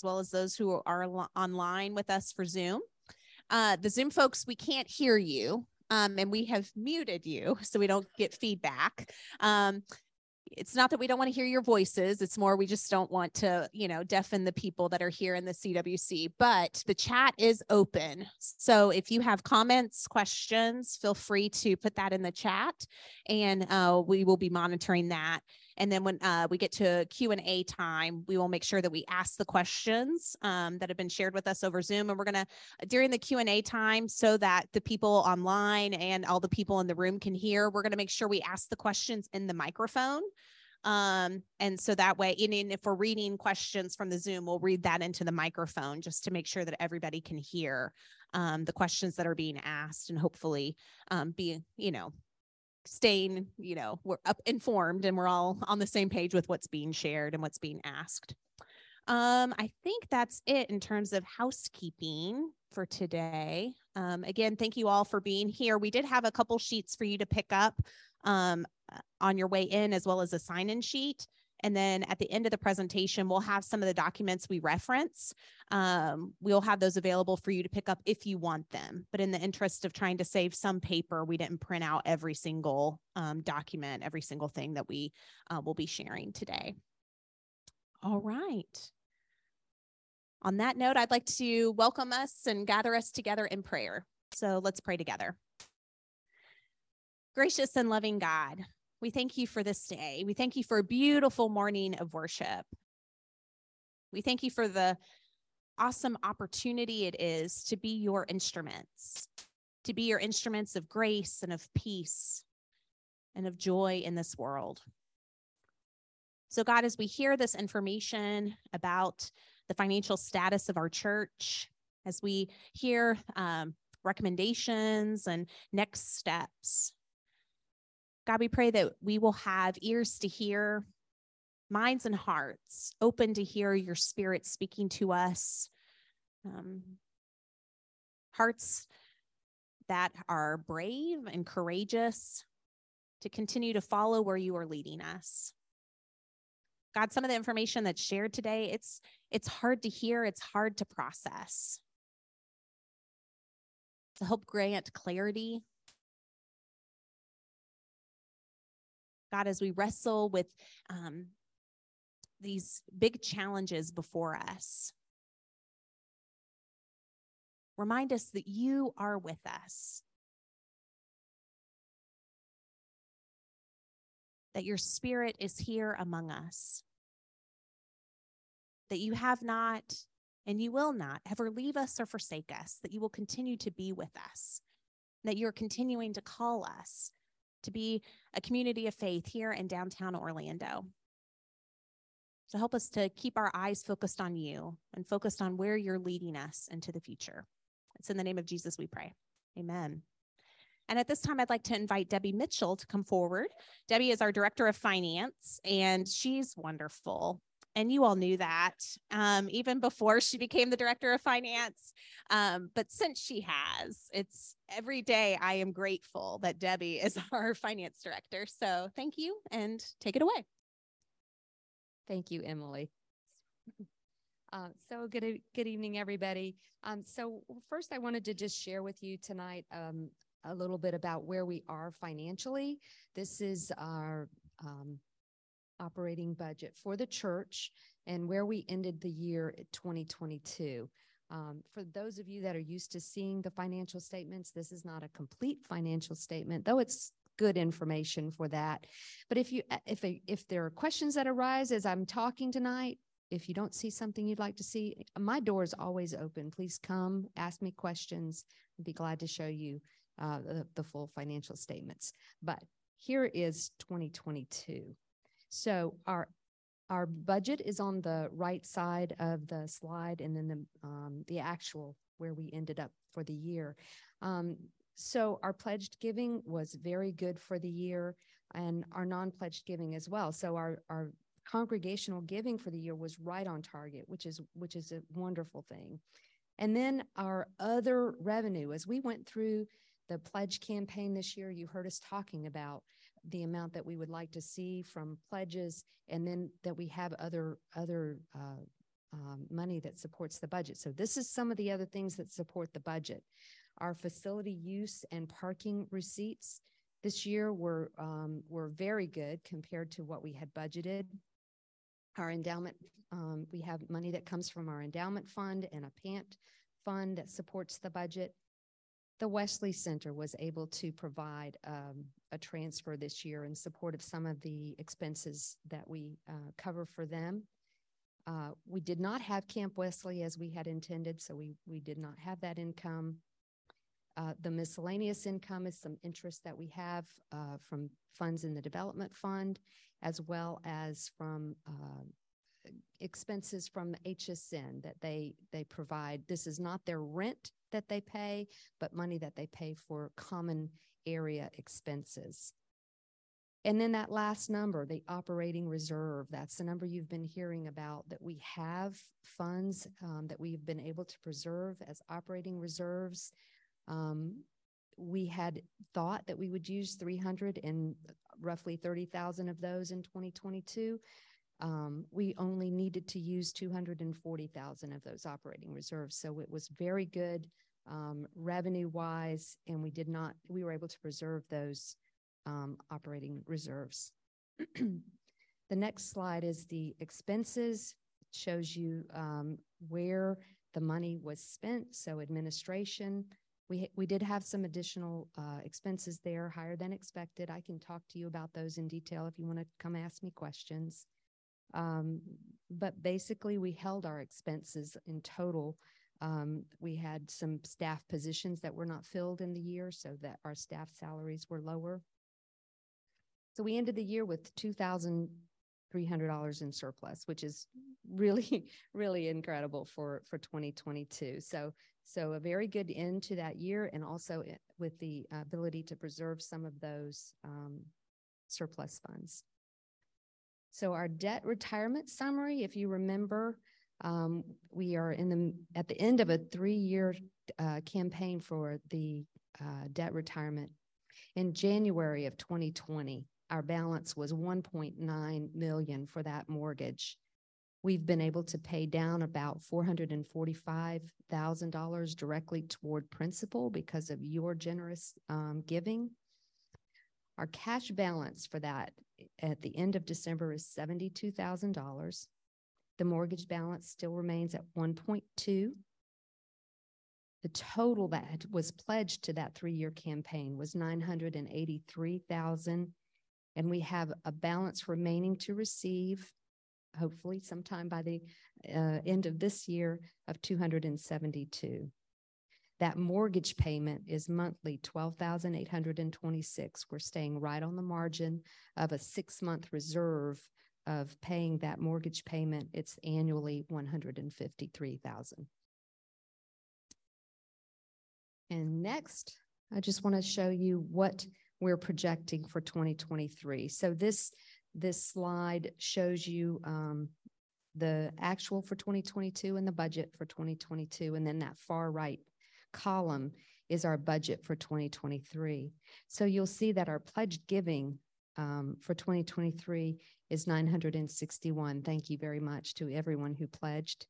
as well as those who are online with us for Zoom. Uh, the Zoom folks, we can't hear you. Um, and we have muted you so we don't get feedback. Um, it's not that we don't want to hear your voices it's more we just don't want to you know deafen the people that are here in the cwc but the chat is open so if you have comments questions feel free to put that in the chat and uh, we will be monitoring that and then when uh, we get to q&a time we will make sure that we ask the questions um, that have been shared with us over zoom. And we're going to during the q&a time so that the people online and all the people in the room can hear we're to make sure we ask the questions in the microphone. Um, and so that way, and if we're reading questions from the Zoom, we'll read that into the microphone just to make sure that everybody can hear um, the questions that are being asked and hopefully um, be, you know, staying, you know, we're up informed and we're all on the same page with what's being shared and what's being asked. Um, I think that's it in terms of housekeeping for today. Um, again, thank you all for being here. We did have a couple sheets for you to pick up um, on your way in, as well as a sign in sheet. And then at the end of the presentation, we'll have some of the documents we reference. Um, we'll have those available for you to pick up if you want them. But in the interest of trying to save some paper, we didn't print out every single um, document, every single thing that we uh, will be sharing today. All right. On that note, I'd like to welcome us and gather us together in prayer. So let's pray together. Gracious and loving God, we thank you for this day. We thank you for a beautiful morning of worship. We thank you for the awesome opportunity it is to be your instruments, to be your instruments of grace and of peace and of joy in this world. So, God, as we hear this information about the financial status of our church, as we hear um, recommendations and next steps, God, we pray that we will have ears to hear, minds and hearts open to hear your spirit speaking to us, um, hearts that are brave and courageous to continue to follow where you are leading us. God, some of the information that's shared today, it's it's hard to hear, it's hard to process. To help grant clarity God, as we wrestle with um, these big challenges before us, remind us that you are with us, that your spirit is here among us, that you have not and you will not ever leave us or forsake us, that you will continue to be with us, that you're continuing to call us to be a community of faith here in downtown Orlando. So help us to keep our eyes focused on you and focused on where you're leading us into the future. It's in the name of Jesus we pray. Amen. And at this time, I'd like to invite Debbie Mitchell to come forward. Debbie is our director of finance, and she's wonderful and you all knew that um, even before she became the director of finance. Um, but since she has, it's every day I am grateful that Debbie is our finance director. So thank you and take it away. Thank you, Emily. Uh, so good, good evening, everybody. Um, so first, I wanted to just share with you tonight um, a little bit about where we are financially. This is our um, operating budget for the church and where we ended the year at 2022. Um, for those of you that are used to seeing the financial statements, this is not a complete financial statement, though it's good information for that. But if you if if there are questions that arise as I'm talking tonight, if you don't see something you'd like to see, my door is always open. Please come, ask me questions. I'd be glad to show you uh, the, the full financial statements. But here is 2022. So our our budget is on the right side of the slide, and then the um, the actual where we ended up for the year. Um, so our pledged giving was very good for the year, and our non-pledged giving as well. So our our congregational giving for the year was right on target, which is which is a wonderful thing. And then our other revenue, as we went through the pledge campaign this year, you heard us talking about the amount that we would like to see from pledges, and then that we have other other uh, um, money that supports the budget. So this is some of the other things that support the budget. Our facility use and parking receipts this year were um, were very good compared to what we had budgeted. Our endowment, um, we have money that comes from our endowment fund and a PANT fund that supports the budget. The Wesley Center was able to provide um, a transfer this year in support of some of the expenses that we uh, cover for them. Uh, we did not have Camp Wesley as we had intended, so we, we did not have that income. Uh, the miscellaneous income is some interest that we have uh, from funds in the development fund, as well as from uh, expenses from HSN that they they provide. This is not their rent that they pay, but money that they pay for common area expenses. And then that last number, the operating reserve, that's the number you've been hearing about that we have funds um, that we've been able to preserve as operating reserves. Um, we had thought that we would use 300 and roughly 30,000 of those in 2022. Um, we only needed to use 240,000 of those operating reserves. So it was very good um, revenue wise, and we did not, we were able to preserve those um, operating reserves. the next slide is the expenses. It shows you um, where the money was spent. So administration, we, we did have some additional uh, expenses there, higher than expected. I can talk to you about those in detail if you want to come ask me questions. Um, but basically, we held our expenses in total. Um, we had some staff positions that were not filled in the year, so that our staff salaries were lower. So we ended the year with two thousand three hundred dollars in surplus, which is really, really incredible for for 2022. So so a very good end to that year, and also with the ability to preserve some of those um, surplus funds. So our debt retirement summary, if you remember, um, we are in the at the end of a three-year uh, campaign for the uh, debt retirement. In January of 2020, our balance was 1.9 million for that mortgage. We've been able to pay down about $445,000 directly toward principal because of your generous um, giving. Our cash balance for that at the end of December is $72,000. The mortgage balance still remains at 1.2. The total that was pledged to that three-year campaign was 983,000 and we have a balance remaining to receive hopefully sometime by the uh, end of this year of 272 that mortgage payment is monthly 12,826. We're staying right on the margin of a 6-month reserve of paying that mortgage payment. It's annually 153,000. And next, I just want to show you what we're projecting for 2023. So this this slide shows you um, the actual for 2022 and the budget for 2022, and then that far right column is our budget for 2023. So you'll see that our pledged giving um, for 2023 is 961. Thank you very much to everyone who pledged.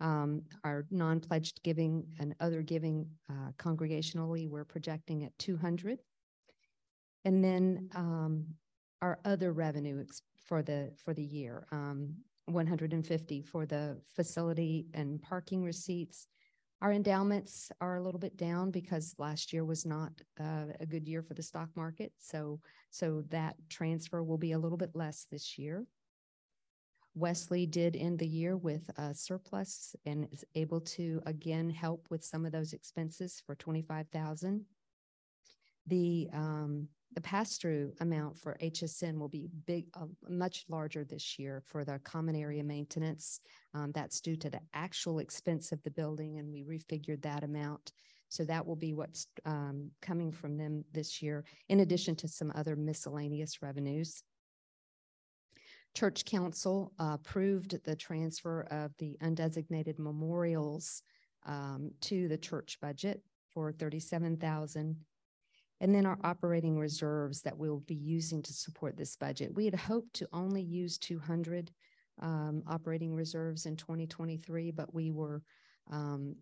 Um, our non-pledged giving and other giving uh, congregationally, we're projecting at 200. And then um, our other revenue for the for the year, um, 150 for the facility and parking receipts, our endowments are a little bit down because last year was not uh, a good year for the stock market. So, so that transfer will be a little bit less this year. Wesley did end the year with a surplus and is able to again help with some of those expenses for 25,000. The um, the pass-through amount for HSN will be big, uh, much larger this year for the common area maintenance. Um, that's due to the actual expense of the building, and we refigured that amount. So that will be what's um, coming from them this year, in addition to some other miscellaneous revenues. Church Council uh, approved the transfer of the undesignated memorials um, to the church budget for 37,000 and then our operating reserves that we'll be using to support this budget. We had hoped to only use 200, um, operating reserves in 2023, but we were um,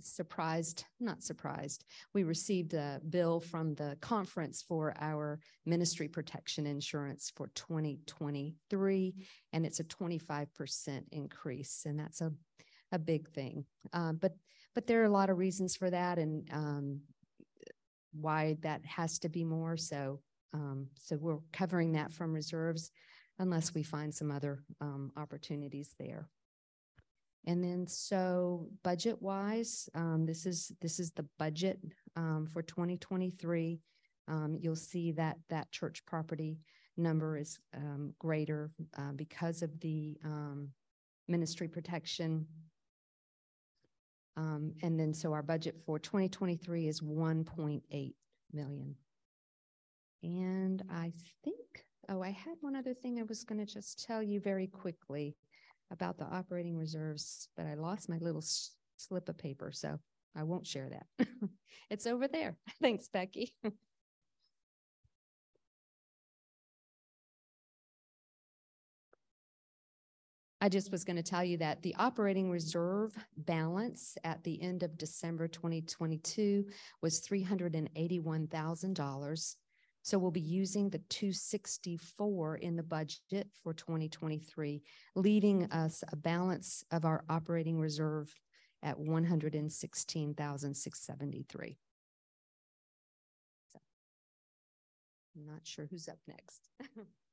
surprised, not surprised. We received a bill from the conference for our ministry protection insurance for 2023, and it's a 25% increase, and that's a, a big thing. Um, but but there are a lot of reasons for that, and um, why that has to be more. So um, so we're covering that from reserves, unless we find some other um, opportunities there. And then so budget wise, um, this is this is the budget um, for 2023. Um, you'll see that that church property number is um, greater uh, because of the ministry protection. Um, and then so our budget for 2023 is 1.8 million. And I think, oh, I had one other thing I was going to just tell you very quickly about the operating reserves, but I lost my little slip of paper, so I won't share that. it's over there. Thanks, Becky. I just was going to tell you that the operating reserve balance at the end of December 2022 was $381,000. So we'll be using the 264 in the budget for 2023, leaving us a balance of our operating reserve at 116,673. So, I'm not sure who's up next.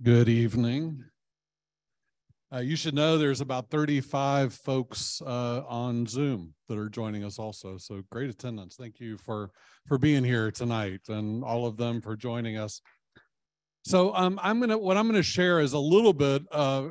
Good evening. Uh, you should know there's about 35 folks uh, on Zoom that are joining us also. So great attendance. Thank you for for being here tonight and all of them for joining us. So um, I'm gonna what I'm gonna share is a little bit uh,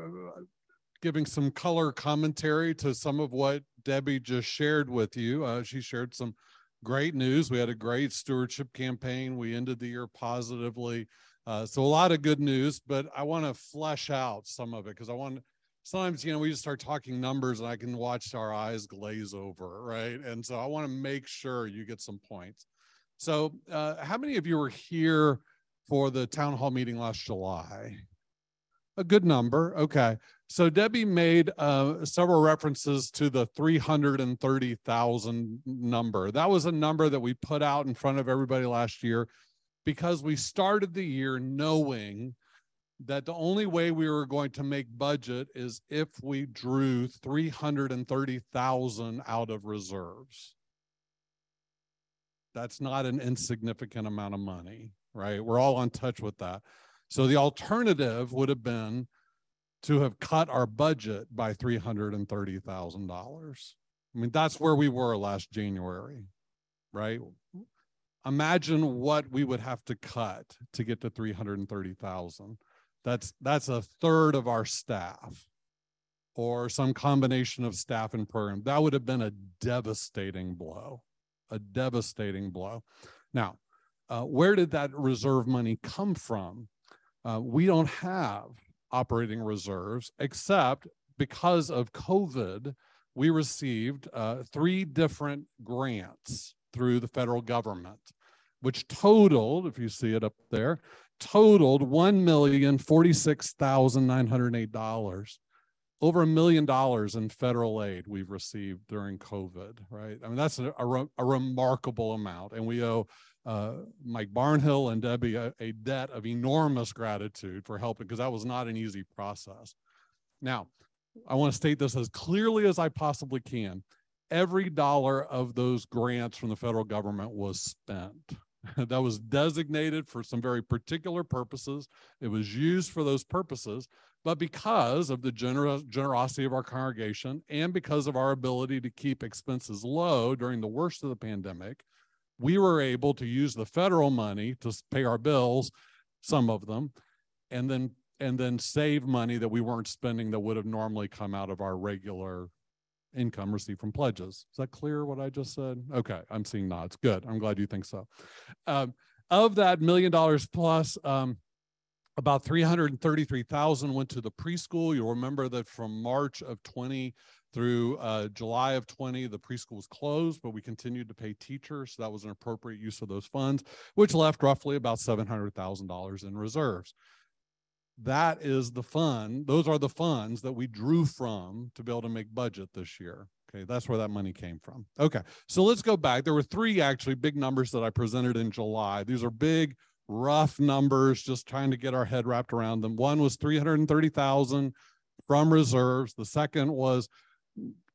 giving some color commentary to some of what Debbie just shared with you. Uh, she shared some great news. We had a great stewardship campaign. We ended the year positively. Uh, so a lot of good news, but I want to flesh out some of it because I want sometimes you know we just start talking numbers and I can watch our eyes glaze over, right? And so I want to make sure you get some points. So uh, how many of you were here for the town hall meeting last July? A good number. Okay. So Debbie made uh, several references to the 330,000 number. That was a number that we put out in front of everybody last year because we started the year knowing that the only way we were going to make budget is if we drew 330,000 out of reserves. That's not an insignificant amount of money, right? We're all on touch with that. So the alternative would have been to have cut our budget by $330,000. I mean, that's where we were last January, right? Imagine what we would have to cut to get to 330,000. That's that's a third of our staff or some combination of staff and program. That would have been a devastating blow, a devastating blow. Now, uh, where did that reserve money come from? Uh, we don't have operating reserves except because of COVID, we received uh, three different grants through the federal government which totaled, if you see it up there, totaled $1,046,908. Over a million dollars in federal aid we've received during COVID, right? I mean, that's a, a, a remarkable amount. And we owe uh, Mike Barnhill and Debbie a, a debt of enormous gratitude for helping because that was not an easy process. Now, I want to state this as clearly as I possibly can. Every dollar of those grants from the federal government was spent. that was designated for some very particular purposes. It was used for those purposes. But because of the gener- generosity of our congregation and because of our ability to keep expenses low during the worst of the pandemic, we were able to use the federal money to pay our bills, some of them, and then and then save money that we weren't spending that would have normally come out of our regular income received from pledges. Is that clear what I just said? Okay, I'm seeing nods. Good. I'm glad you think so. Um, Of that million dollars plus, um, about 333,000 went to the preschool. You'll remember that from March of 20 through uh, July of 20, the preschool was closed, but we continued to pay teachers. So that was an appropriate use of those funds, which left roughly about $700,000 in reserves. That is the fund. Those are the funds that we drew from to be able to make budget this year. Okay, that's where that money came from. Okay, so let's go back. There were three actually big numbers that I presented in July. These are big, rough numbers, just trying to get our head wrapped around them. One was 330,000 from reserves. The second was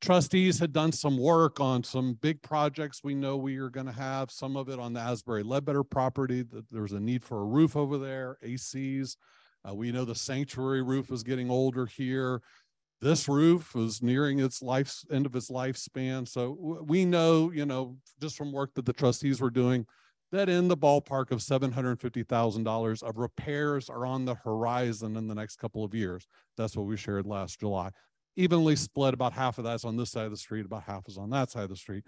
trustees had done some work on some big projects we know we are going to have, some of it on the Asbury Ledbetter property. There was a need for a roof over there, ACs. Uh, we know the sanctuary roof is getting older here this roof is nearing its life's end of its lifespan. So we know, you know, just from work that the trustees were doing, that in the ballpark of $750,000 of repairs are on the horizon in the next couple of years. That's what we shared last July. Evenly split, about half of that's on this side of the street, about half is on that side of the street.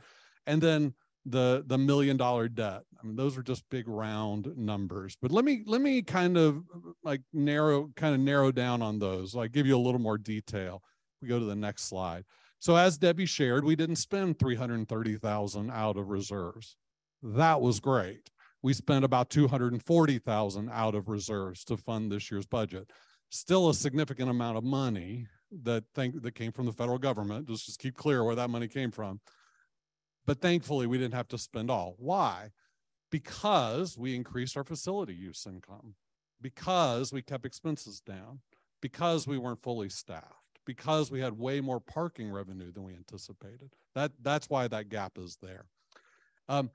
And then the the million dollar debt. I mean, those are just big round numbers. But let me let me kind of like narrow kind of narrow down on those. Like give you a little more detail. We go to the next slide. So as Debbie shared, we didn't spend 330,000 out of reserves. That was great. We spent about 240,000 out of reserves to fund this year's budget. Still a significant amount of money that think that came from the federal government. Just just keep clear where that money came from. But thankfully, we didn't have to spend all. Why? Because we increased our facility use income, because we kept expenses down, because we weren't fully staffed, because we had way more parking revenue than we anticipated. That, that's why that gap is there. Um,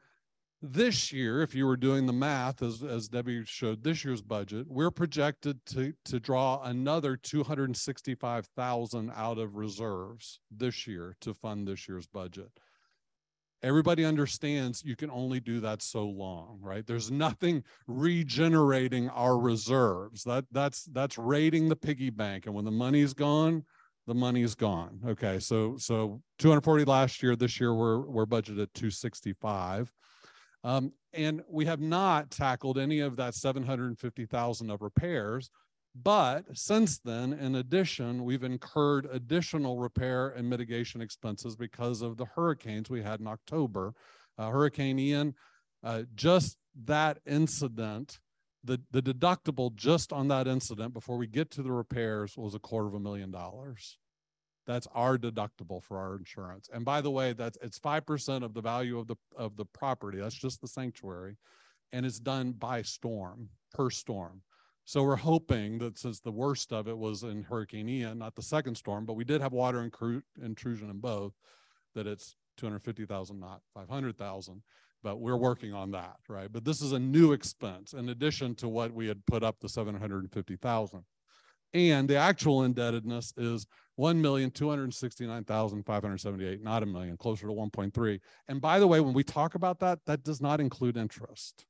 this year, if you were doing the math, as, as Debbie showed this year's budget, we're projected to, to draw another 265,000 out of reserves this year to fund this year's budget everybody understands you can only do that so long right? There's nothing regenerating our reserves. That that's that's raiding the piggy bank and when the money's gone the money's gone. Okay so so 240 last year this year we're we're budgeted at 265 um, and we have not tackled any of that 750,000 of repairs but since then, in addition, we've incurred additional repair and mitigation expenses because of the hurricanes we had in October. Uh, Hurricane Ian, uh, just that incident, the, the deductible just on that incident before we get to the repairs was a quarter of a million dollars. That's our deductible for our insurance. And by the way, that's it's 5% of the value of the of the property. That's just the sanctuary. And it's done by storm, per storm. So we're hoping that since the worst of it was in Hurricane Ian, not the second storm, but we did have water intrusion in both, that it's 250,000, not 500,000. But we're working on that, right? But this is a new expense in addition to what we had put up the 750,000. And the actual indebtedness is 1,269,578, not a million, closer to 1.3. And by the way, when we talk about that, that does not include interest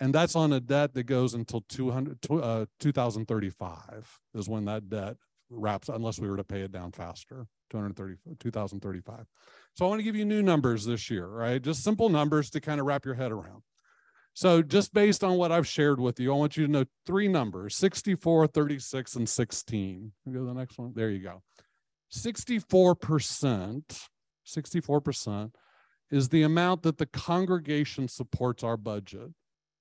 and that's on a debt that goes until 200, uh, 2035 is when that debt wraps unless we were to pay it down faster 230 2035 so i want to give you new numbers this year right? Just simple numbers to kind of wrap your head around. So just based on what i've shared with you i want you to know three numbers 64 36 and 16 go to the next one? There you go. 64% 64% is the amount that the congregation supports our budget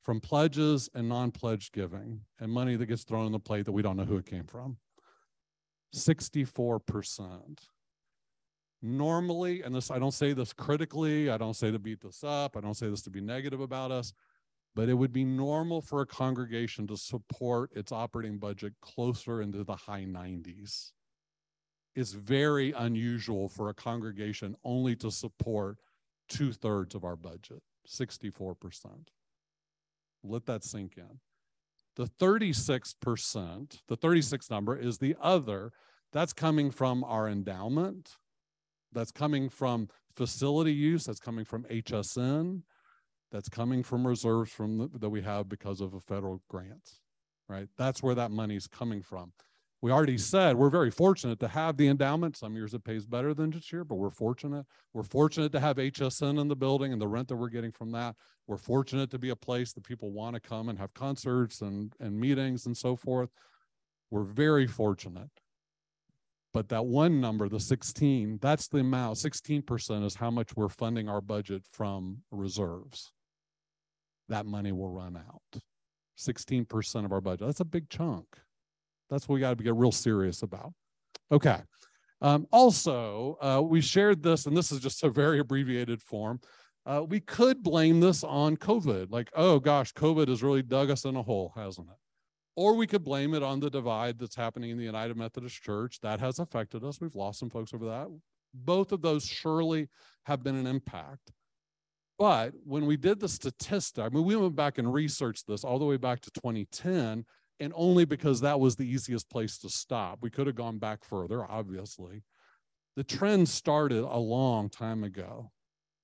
from pledges and non-pledged giving and money that gets thrown on the plate that we don't know who it came from. 64% normally and this i don't say this critically i don't say to beat this up i don't say this to be negative about us but it would be normal for a congregation to support its operating budget closer into the high 90s it's very unusual for a congregation only to support two-thirds of our budget 64% let that sink in. The 36%, the 36 number is the other. That's coming from our endowment. That's coming from facility use. That's coming from HSN. That's coming from reserves from the, that we have because of a federal grants, right? That's where that money's coming from. We already said we're very fortunate to have the endowment. Some years it pays better than this year, but we're fortunate. We're fortunate to have HSN in the building and the rent that we're getting from that. We're fortunate to be a place that people want to come and have concerts and, and meetings and so forth. We're very fortunate. But that one number, the 16, that's the amount. 16% is how much we're funding our budget from reserves. That money will run out. 16% of our budget. That's a big chunk. That's what we got to get real serious about. Okay. Um, also, uh, we shared this, and this is just a very abbreviated form. Uh, we could blame this on COVID, like, oh gosh, COVID has really dug us in a hole, hasn't it? Or we could blame it on the divide that's happening in the United Methodist Church. That has affected us. We've lost some folks over that. Both of those surely have been an impact. But when we did the statistic, I mean, we went back and researched this all the way back to 2010, and only because that was the easiest place to stop. We could have gone back further, obviously. The trend started a long time ago.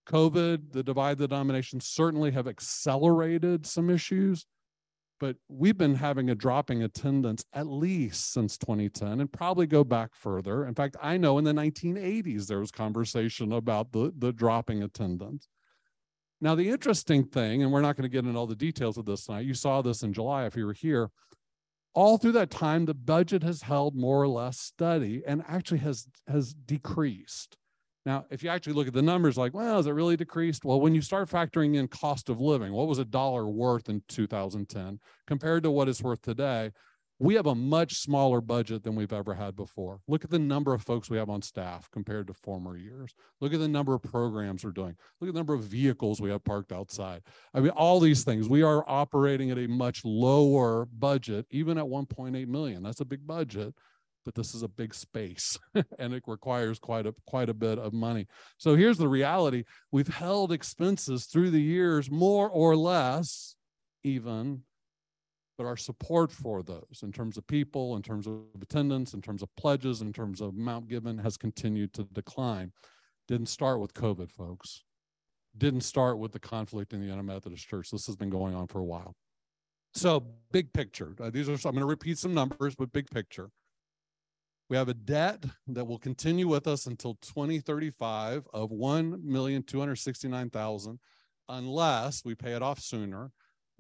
COVID, the divide the denomination certainly have accelerated some issues, but we've been having a dropping attendance at least since 2010 and probably go back further. In fact, I know in the 1980s there was conversation about the, the dropping attendance. Now, the interesting thing, and we're not going to get into all the details of this tonight, you saw this in July if you were here. All through that time, the budget has held more or less steady and actually has, has decreased. Now, if you actually look at the numbers, like, well, has it really decreased? Well, when you start factoring in cost of living, what was a dollar worth in 2010 compared to what it's worth today? We have a much smaller budget than we've ever had before. Look at the number of folks we have on staff compared to former years. Look at the number of programs we're doing. Look at the number of vehicles we have parked outside. I mean, all these things. We are operating at a much lower budget, even at 1.8 million. That's a big budget but this is a big space and it requires quite a quite a bit of money. So here's the reality. We've held expenses through the years more or less even but our support for those in terms of people, in terms of attendance, in terms of pledges, in terms of amount given has continued to decline. Didn't start with COVID, folks. Didn't start with the conflict in the United Methodist Church. This has been going on for a while. So, big picture. Uh, these are I'm going to repeat some numbers, but big picture. We have a debt that will continue with us until 2035 of 1,269,000 unless we pay it off sooner.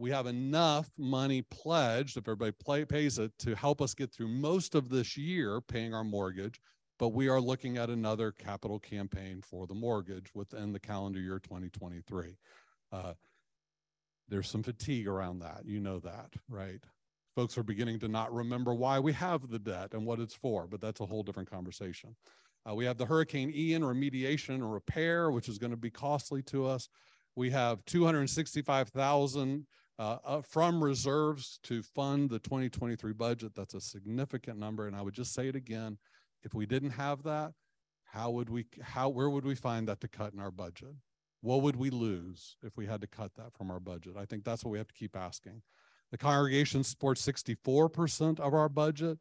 We have enough money pledged, if everybody play, pays it, to help us get through most of this year paying our mortgage. But we are looking at another capital campaign for the mortgage within the calendar year 2023. Uh, there's some fatigue around that. You know that, right? folks are beginning to not remember why we have the debt and what it's for, but that's a whole different conversation. Uh, we have the Hurricane Ian remediation and repair, which is going to be costly to us. We have 265,000 uh, uh, from reserves to fund the 2023 budget. That's a significant number, and I would just say it again: if we didn't have that, how would we? How where would we find that to cut in our budget? What would we lose if we had to cut that from our budget? I think that's what we have to keep asking. The congregation supports 64% of our budget.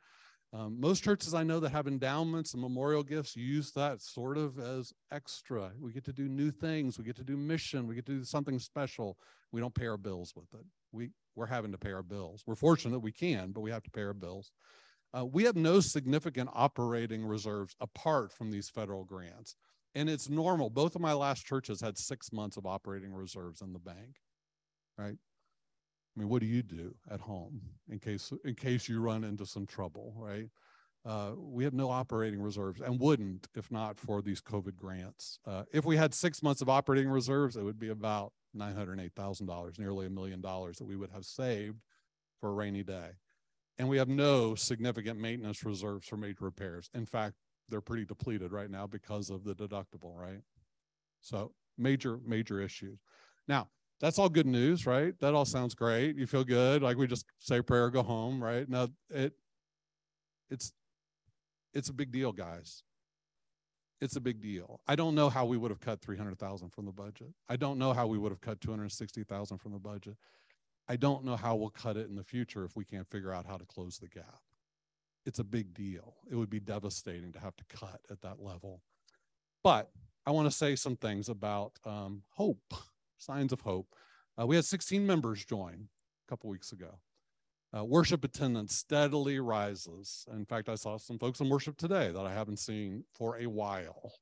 Um, most churches I know that have endowments and memorial gifts use that sort of as extra. We get to do new things. We get to do mission. We get to do something special. We don't pay our bills with it. We, we're having to pay our bills. We're fortunate that we can, but we have to pay our bills. Uh, we have no significant operating reserves apart from these federal grants. And it's normal. Both of my last churches had six months of operating reserves in the bank, right? I mean, what do you do at home in case in case you run into some trouble, right? Uh, we have no operating reserves and wouldn't if not for these COVID grants. Uh, if we had six months of operating reserves, it would be about $908,000, nearly a million dollars that we would have saved for a rainy day. And we have no significant maintenance reserves for major repairs. In fact, they're pretty depleted right now because of the deductible, right? So major, major issues. Now, that's all good news, right? That all sounds great. You feel good, like we just say prayer, go home, right? Now it it's it's a big deal, guys. It's a big deal. I don't know how we would have cut 300,000 from the budget. I don't know how we would have cut 260,000 from the budget. I don't know how we'll cut it in the future if we can't figure out how to close the gap. It's a big deal. It would be devastating to have to cut at that level. But I want to say some things about um, hope signs of hope. Uh, we had 16 members join a couple weeks ago. Uh, worship attendance steadily rises. In fact, I saw some folks in worship today that I haven't seen for a while.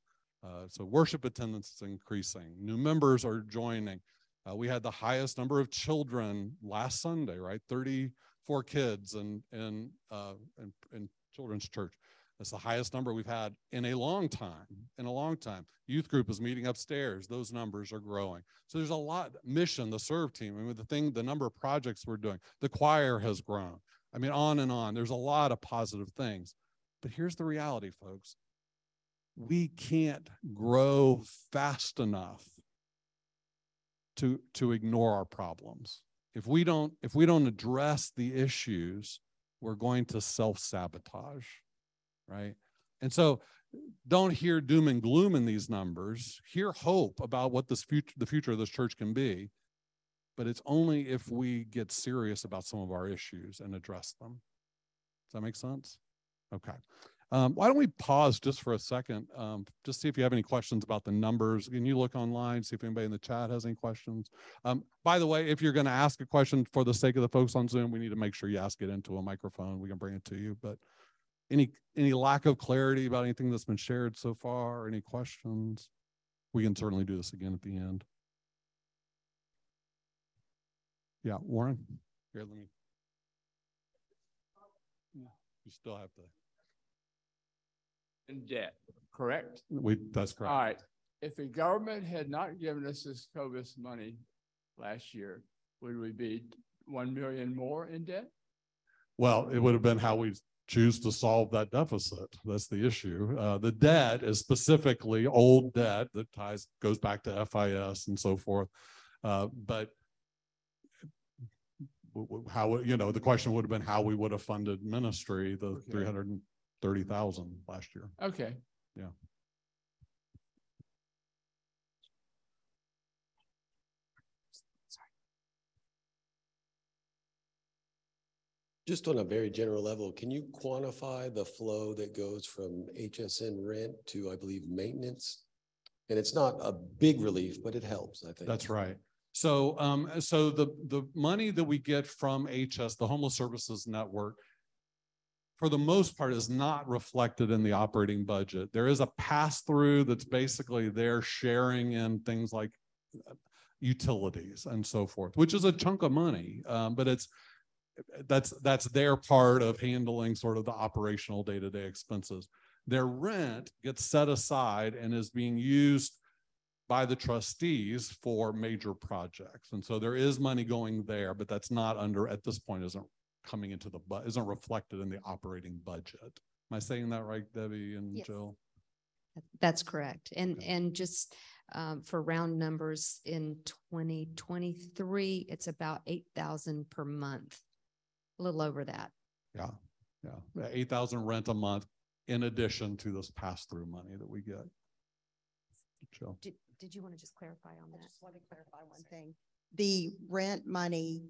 Uh, so worship attendance is increasing. New members are joining. Uh, we had the highest number of children last Sunday, right? 34 kids in in, uh, in, in children's church. That's the highest number we've had in a long time. In a long time, youth group is meeting upstairs. Those numbers are growing. So there's a lot mission. The serve team. I mean, the thing, the number of projects we're doing. The choir has grown. I mean, on and on. There's a lot of positive things. But here's the reality, folks. We can't grow fast enough to to ignore our problems. If we don't if we don't address the issues, we're going to self-sabotage right? And so don't hear doom and gloom in these numbers. Hear hope about what this future, the future of this church can be. But it's only if we get serious about some of our issues and address them. Does that make sense? Okay. Um, why don't we pause just for a second, um, just see if you have any questions about the numbers. Can you look online, see if anybody in the chat has any questions? Um, by the way, if you're going to ask a question for the sake of the folks on Zoom, we need to make sure you ask it into a microphone. We can bring it to you. But any any lack of clarity about anything that's been shared so far? Any questions? We can certainly do this again at the end. Yeah warren? Here let me. Yeah you still have to. In debt, correct? we that's correct. All right. If the government had not given us this COVID money last year, would we be one million more in debt? well it would have been how we choose to solve that deficit that's the issue uh, the debt is specifically old debt that ties goes back to fis and so forth uh, but how you know the question would have been how we would have funded ministry the Okay. 330,000 last year Okay. Yeah. Just on a very general level, can you quantify the flow that goes from HSN rent to, I believe, maintenance? And it's not a big relief, but it helps, I think. That's right. So, um, so the, the money that we get from HS, the Homeless Services Network, for the most part is not reflected in the operating budget. There is a pass through that's basically they're sharing in things like uh, utilities and so forth, which is a chunk of money. Um, but it's, that's, that's their part of handling sort of the operational day-to-day expenses. Their rent gets set aside and is being used by the trustees for major projects. And so there is money going there, but that's not under, at this point, isn't coming into the, bu- isn't reflected in the operating budget. Am I saying that right, Debbie and Yes. Jill? That's correct. And, Okay. and just um, for round numbers in twenty twenty-three, it's about eight thousand per month. A little over that. Yeah, yeah, eight thousand rent a month in addition to this pass-through money that we get. Jill? Did, did you want to just clarify on I that? just want to clarify one thing. The rent money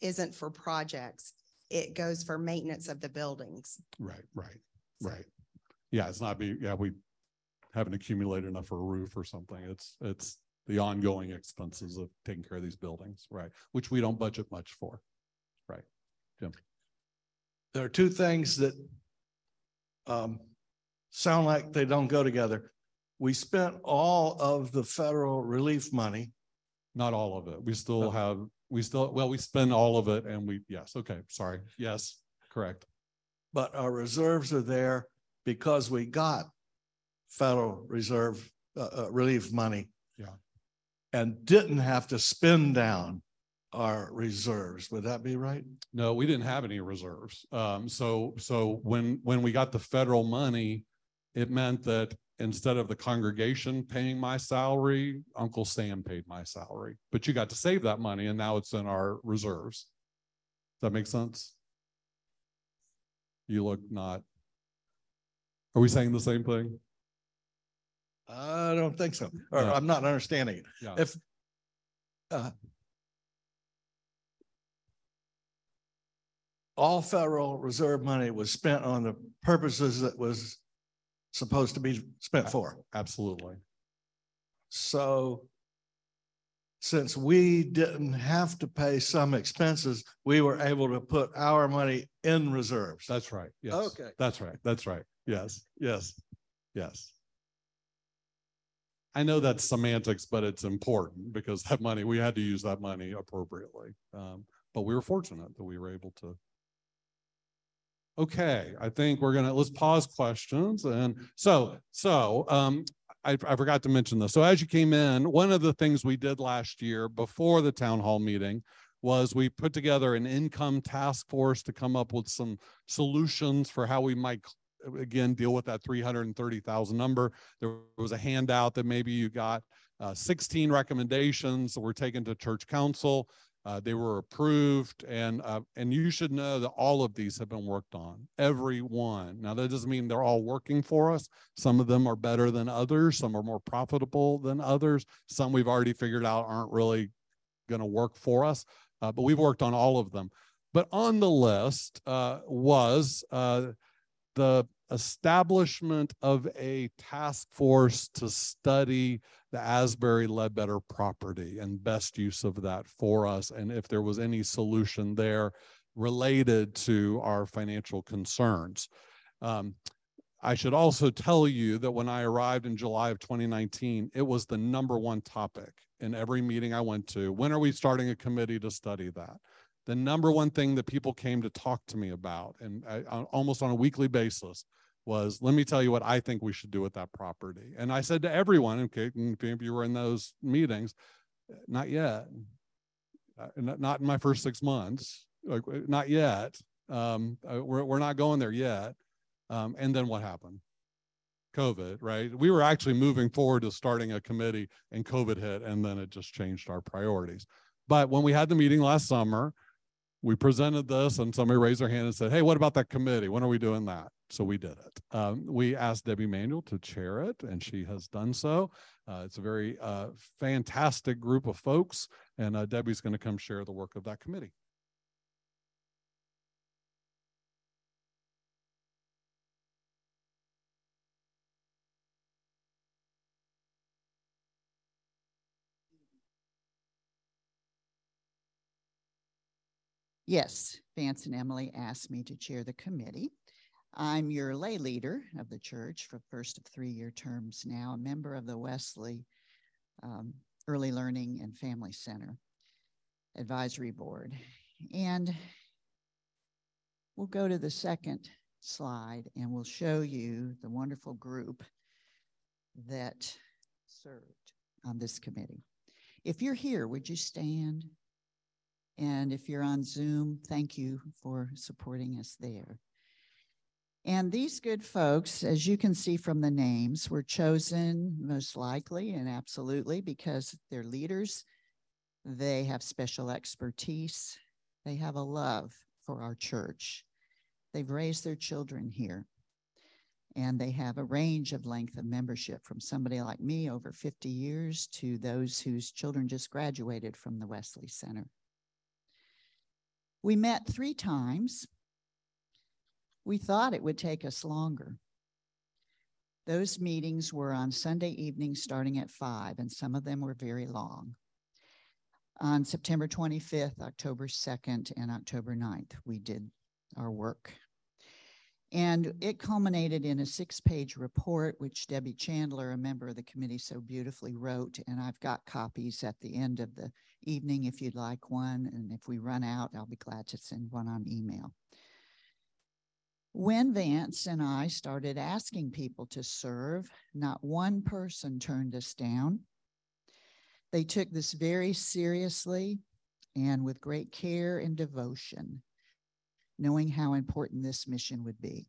isn't for projects. It goes for maintenance of the buildings. Right, right, right. Yeah, it's not be, yeah, we haven't accumulated enough for a roof or something. It's, it's the ongoing expenses of taking care of these buildings, right? Which we don't budget much for. Right. there are two things that um, sound like they don't go together. We spent all of the federal relief money. Not all of it. We still Oh. have, we still, well, we spend all of it and we, yes, okay, sorry. Yes, correct. but our reserves are there because we got Federal Reserve uh, uh, relief money. Yeah. And didn't have to spend down our reserves. Would that be right? No, we didn't have any reserves. Um, so, so when, when we got the federal money, it meant that instead of the congregation paying my salary, Uncle Sam paid my salary. But you got to save that money and now it's in our reserves. Does that make sense? You look not. Are we saying the same thing? I don't think so, or No. I'm not understanding it. Yeah. If uh, all Federal Reserve money was spent on the purposes that was supposed to be spent for. Absolutely. So since we didn't have to pay some expenses, we were able to put our money in reserves. That's right. Yes. Okay. That's right. That's right. Yes. Yes. Yes. I know that's semantics, but it's important because that money, we had to use that money appropriately. Um, but we were fortunate that we were able to. Okay, I think we're gonna, let's pause questions. And so, so, um, I, I forgot to mention this. So as you came in, one of the things we did last year before the town hall meeting was we put together an income task force to come up with some solutions for how we might again deal with that 330,000 number. There was a handout that maybe you got uh, 16 recommendations that were taken to church council. Uh, they were approved and uh, and you should know that all of these have been worked on every one. Now that doesn't mean they're all working for us. Some of them are better than others some are more profitable than others some we've already figured out aren't really going to work for us uh, but we've worked on all of them. But on the list uh, was uh, the establishment of a task force to study the Asbury Ledbetter property and best use of that for us. And if there was any solution there related to our financial concerns. Um, I should also tell you that when I arrived in July of 2019, it was the number one topic in every meeting I went to. When are we starting a committee to study that? The number one thing that people came to talk to me about, and I, almost on a weekly basis, was let me tell you what I think we should do with that property. And I said to everyone, okay, if you were in those meetings, not yet, uh, not in my first six months, like uh, not yet. Um, uh, we're, we're not going there yet. Um, and then what happened? COVID, right? We were actually moving forward to starting a committee and COVID hit, and then it just changed our priorities. But when we had the meeting last summer, we presented this and somebody raised their hand and said, Hey, what about that committee? When are we doing that? So we did it. Um, we asked Debbie Manuel to chair it, and she has done so. Uh, it's a very uh, fantastic group of folks, and uh, Debbie's going to come share the work of that committee. Yes, Vance and Emily asked me to chair the committee. I'm your lay leader of the church for first of three year terms now, a member of the Wesley um, Early Learning and Family Center Advisory Board. And we'll go to the second slide and we'll show you the wonderful group that served on this committee. If you're here, would you stand? And if you're on Zoom, thank you for supporting us there. And these good folks, as you can see from the names, were chosen most likely and absolutely because they're leaders. They have special expertise. They have a love for our church. They've raised their children here. And they have a range of length of membership from somebody like me over 50 years to those whose children just graduated from the Wesley Center. We met three times. We thought it would take us longer. Those meetings were on Sunday evenings starting at five, and some of them were very long. On September 25th, October 2nd, and October 9th, we did our work. And it culminated in a six page report, which Debbie Chandler, a member of the committee, so beautifully wrote. And I've got copies at the end of the evening if you'd like one. And if we run out, I'll be glad to send one on email. When Vance and I started asking people to serve, not one person turned us down. They took this very seriously and with great care and devotion knowing how important this mission would be.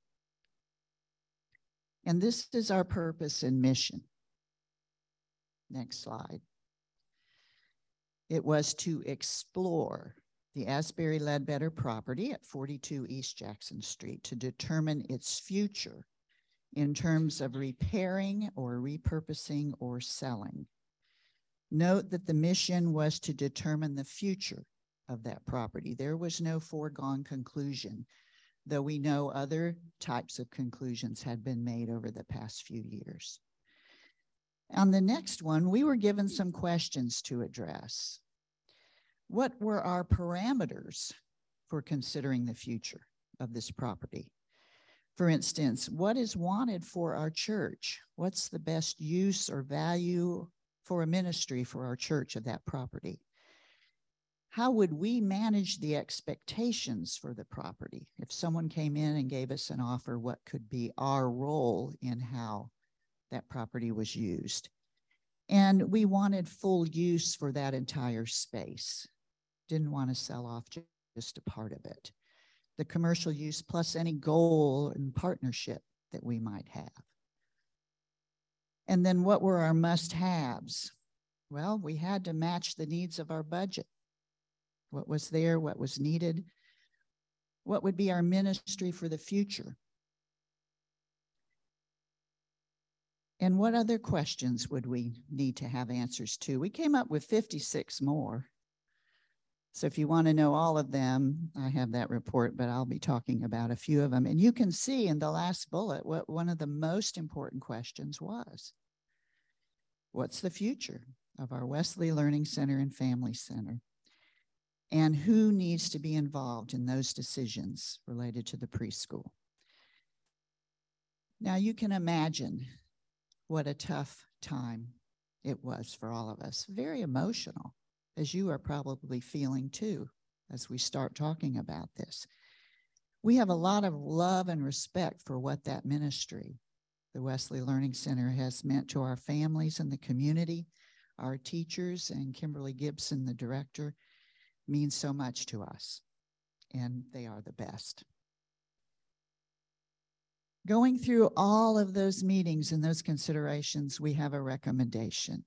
And this is our purpose and mission. Next slide. It was to explore the Asbury Ledbetter property at 42 East Jackson Street to determine its future in terms of repairing or repurposing or selling. Note that the mission was to determine the future of that property. There was no foregone conclusion, though we know other types of conclusions had been made over the past few years. On the next one, we were given some questions to address. What were our parameters for considering the future of this property? For instance, what is wanted for our church? What's the best use or value for a ministry for our church of that property? How would we manage the expectations for the property? If someone came in and gave us an offer, what could be our role in how that property was used? And we wanted full use for that entire space. Didn't want to sell off just a part of it the commercial use plus any goal and partnership that we might have. And then what were our must haves? Well, we had to match the needs of our budget. What was there, what was needed, what would be our ministry for the future? And what other questions would we need to have answers to? We came up with 56 more. So if you want to know all of them, I have that report, but I'll be talking about a few of them. And you can see in the last bullet what one of the most important questions was. What's the future of our Wesley Learning Center and Family Center? And who needs to be involved in those decisions related to the preschool? Now you can imagine what a tough time it was for all of us, very emotional as you are probably feeling too as we start talking about this. We have a lot of love and respect for what that ministry, the Wesley Learning Center, has meant to our families and the community. Our teachers and Kimberly Gibson, the director, means so much to us, and they are the best. Going through all of those meetings and those considerations, we have a recommendation.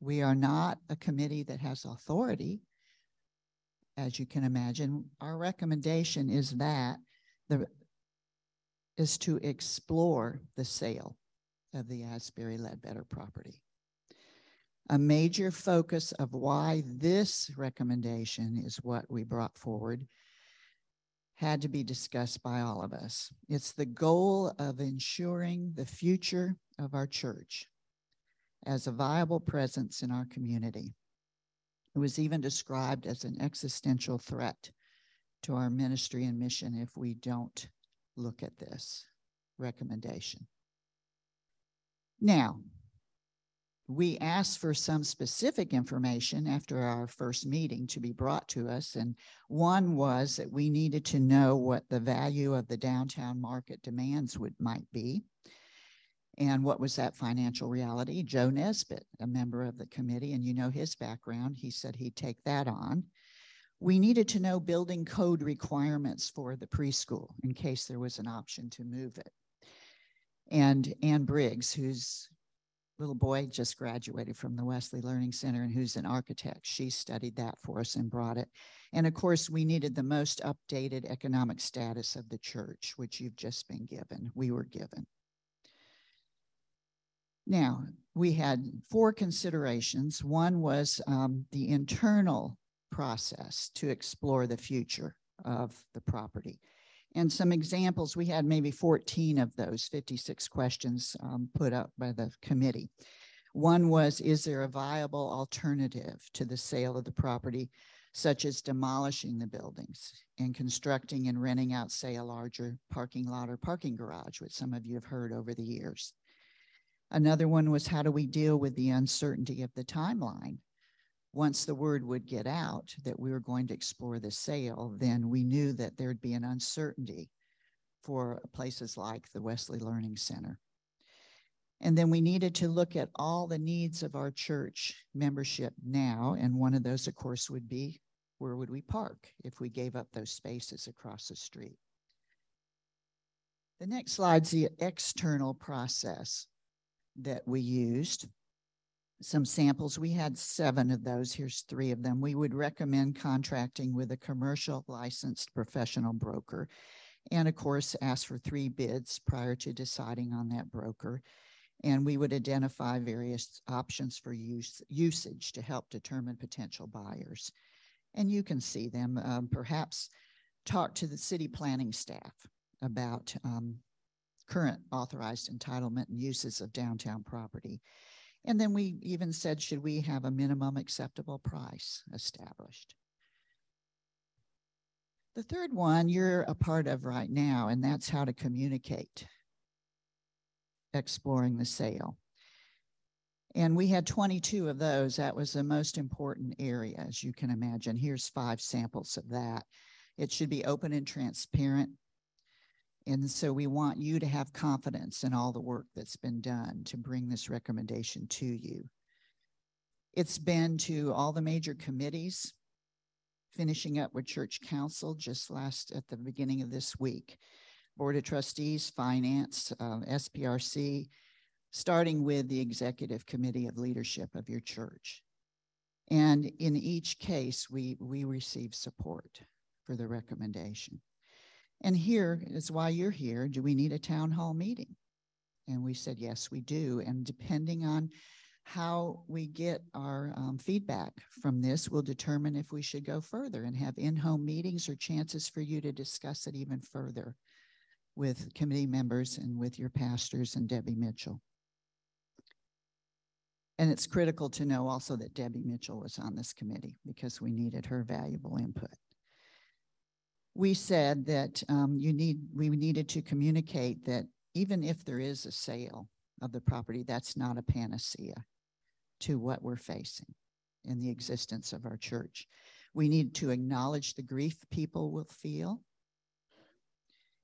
We are not a committee that has authority, as you can imagine. Our recommendation is that the is to explore the sale of the Asbury Ledbetter property. A major focus of why this recommendation is what we brought forward had to be discussed by all of us. It's the goal of ensuring the future of our church as a viable presence in our community. It was even described as an existential threat to our ministry and mission if we don't look at this recommendation. Now, we asked for some specific information after our first meeting to be brought to us. And one was that we needed to know what the value of the downtown market demands would might be. And what was that financial reality? Joe Nesbitt, a member of the committee, and you know his background, he said he'd take that on. We needed to know building code requirements for the preschool in case there was an option to move it. And Ann Briggs, whose little boy just graduated from the Wesley Learning Center and who's an architect, she studied that for us and brought it. And of course, we needed the most updated economic status of the church, which you've just been given. We were given. Now, we had four considerations. One was um, the internal process to explore the future of the property. And some examples, we had maybe 14 of those 56 questions um, put up by the committee. One was Is there a viable alternative to the sale of the property, such as demolishing the buildings and constructing and renting out, say, a larger parking lot or parking garage, which some of you have heard over the years? Another one was how do we deal with the uncertainty of the timeline? Once the word would get out that we were going to explore the sale, then we knew that there'd be an uncertainty for places like the Wesley Learning Center. And then we needed to look at all the needs of our church membership now. And one of those, of course, would be where would we park if we gave up those spaces across the street? The next slide's the external process that we used. Some samples, we had seven of those. Here's three of them. We would recommend contracting with a commercial licensed professional broker. And of course, ask for three bids prior to deciding on that broker. And we would identify various options for use, usage to help determine potential buyers. And you can see them. Um, perhaps talk to the city planning staff about um, current authorized entitlement and uses of downtown property. And then we even said, should we have a minimum acceptable price established? The third one you're a part of right now, and that's how to communicate exploring the sale. And we had 22 of those. That was the most important area, as you can imagine. Here's five samples of that. It should be open and transparent. And so we want you to have confidence in all the work that's been done to bring this recommendation to you. It's been to all the major committees, finishing up with church council just last at the beginning of this week. Board of Trustees, Finance, uh, SPRC, starting with the Executive Committee of Leadership of your church. And in each case, we, we receive support for the recommendation. And here is why you're here. Do we need a town hall meeting? And we said, yes, we do. And depending on how we get our um, feedback from this we'll determine if we should go further and have in-home meetings or chances for you to discuss it even further with committee members and with your pastors and Debbie Mitchell. And it's critical to know also that Debbie Mitchell was on this committee because we needed her valuable input. We said that um, you need we needed to communicate that even if there is a sale of the property, that's not a panacea to what we're facing in the existence of our church. We need to acknowledge the grief people will feel.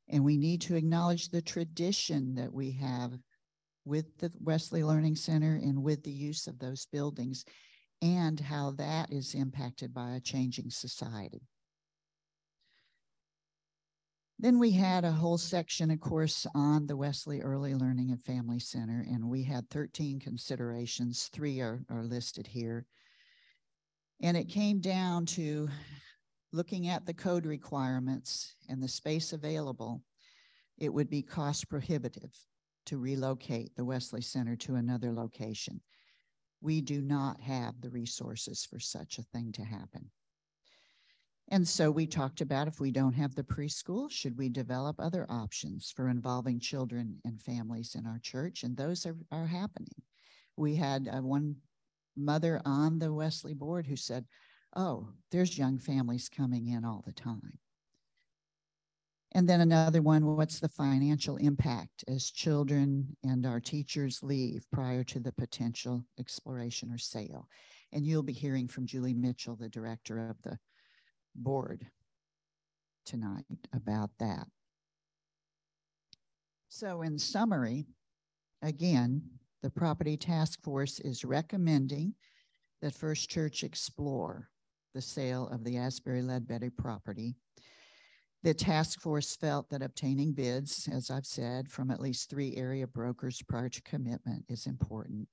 And we need to acknowledge the tradition that we have with the Wesley Learning Center and with the use of those buildings and how that is impacted by a changing society. Then we had a whole section, of course, on the Wesley Early Learning and Family Center, and we had 13 considerations. Three are, are listed here. And it came down to looking at the code requirements and the space available, it would be cost prohibitive to relocate the Wesley Center to another location. We do not have the resources for such a thing to happen. And so we talked about if we don't have the preschool, should we develop other options for involving children and families in our church? And those are, are happening. We had uh, one mother on the Wesley board who said, Oh, there's young families coming in all the time. And then another one, what's the financial impact as children and our teachers leave prior to the potential exploration or sale? And you'll be hearing from Julie Mitchell, the director of the board tonight about that. So in summary, again, the property task force is recommending that First Church explore the sale of the Asbury Ledbetter property the task force felt that obtaining bids, as I've said, from at least three area brokers prior to commitment is important.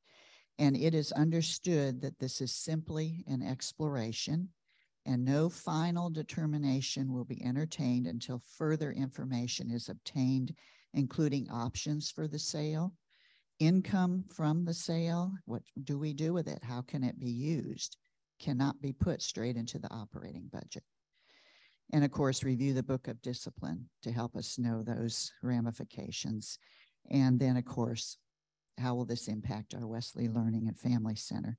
And it is understood that this is simply an exploration and no final determination will be entertained until further information is obtained, including options for the sale, income from the sale. What do we do with it? How can it be used? Cannot be put straight into the operating budget. And of course, review the book of discipline to help us know those ramifications. And then, of course, how will this impact our Wesley Learning and Family Center?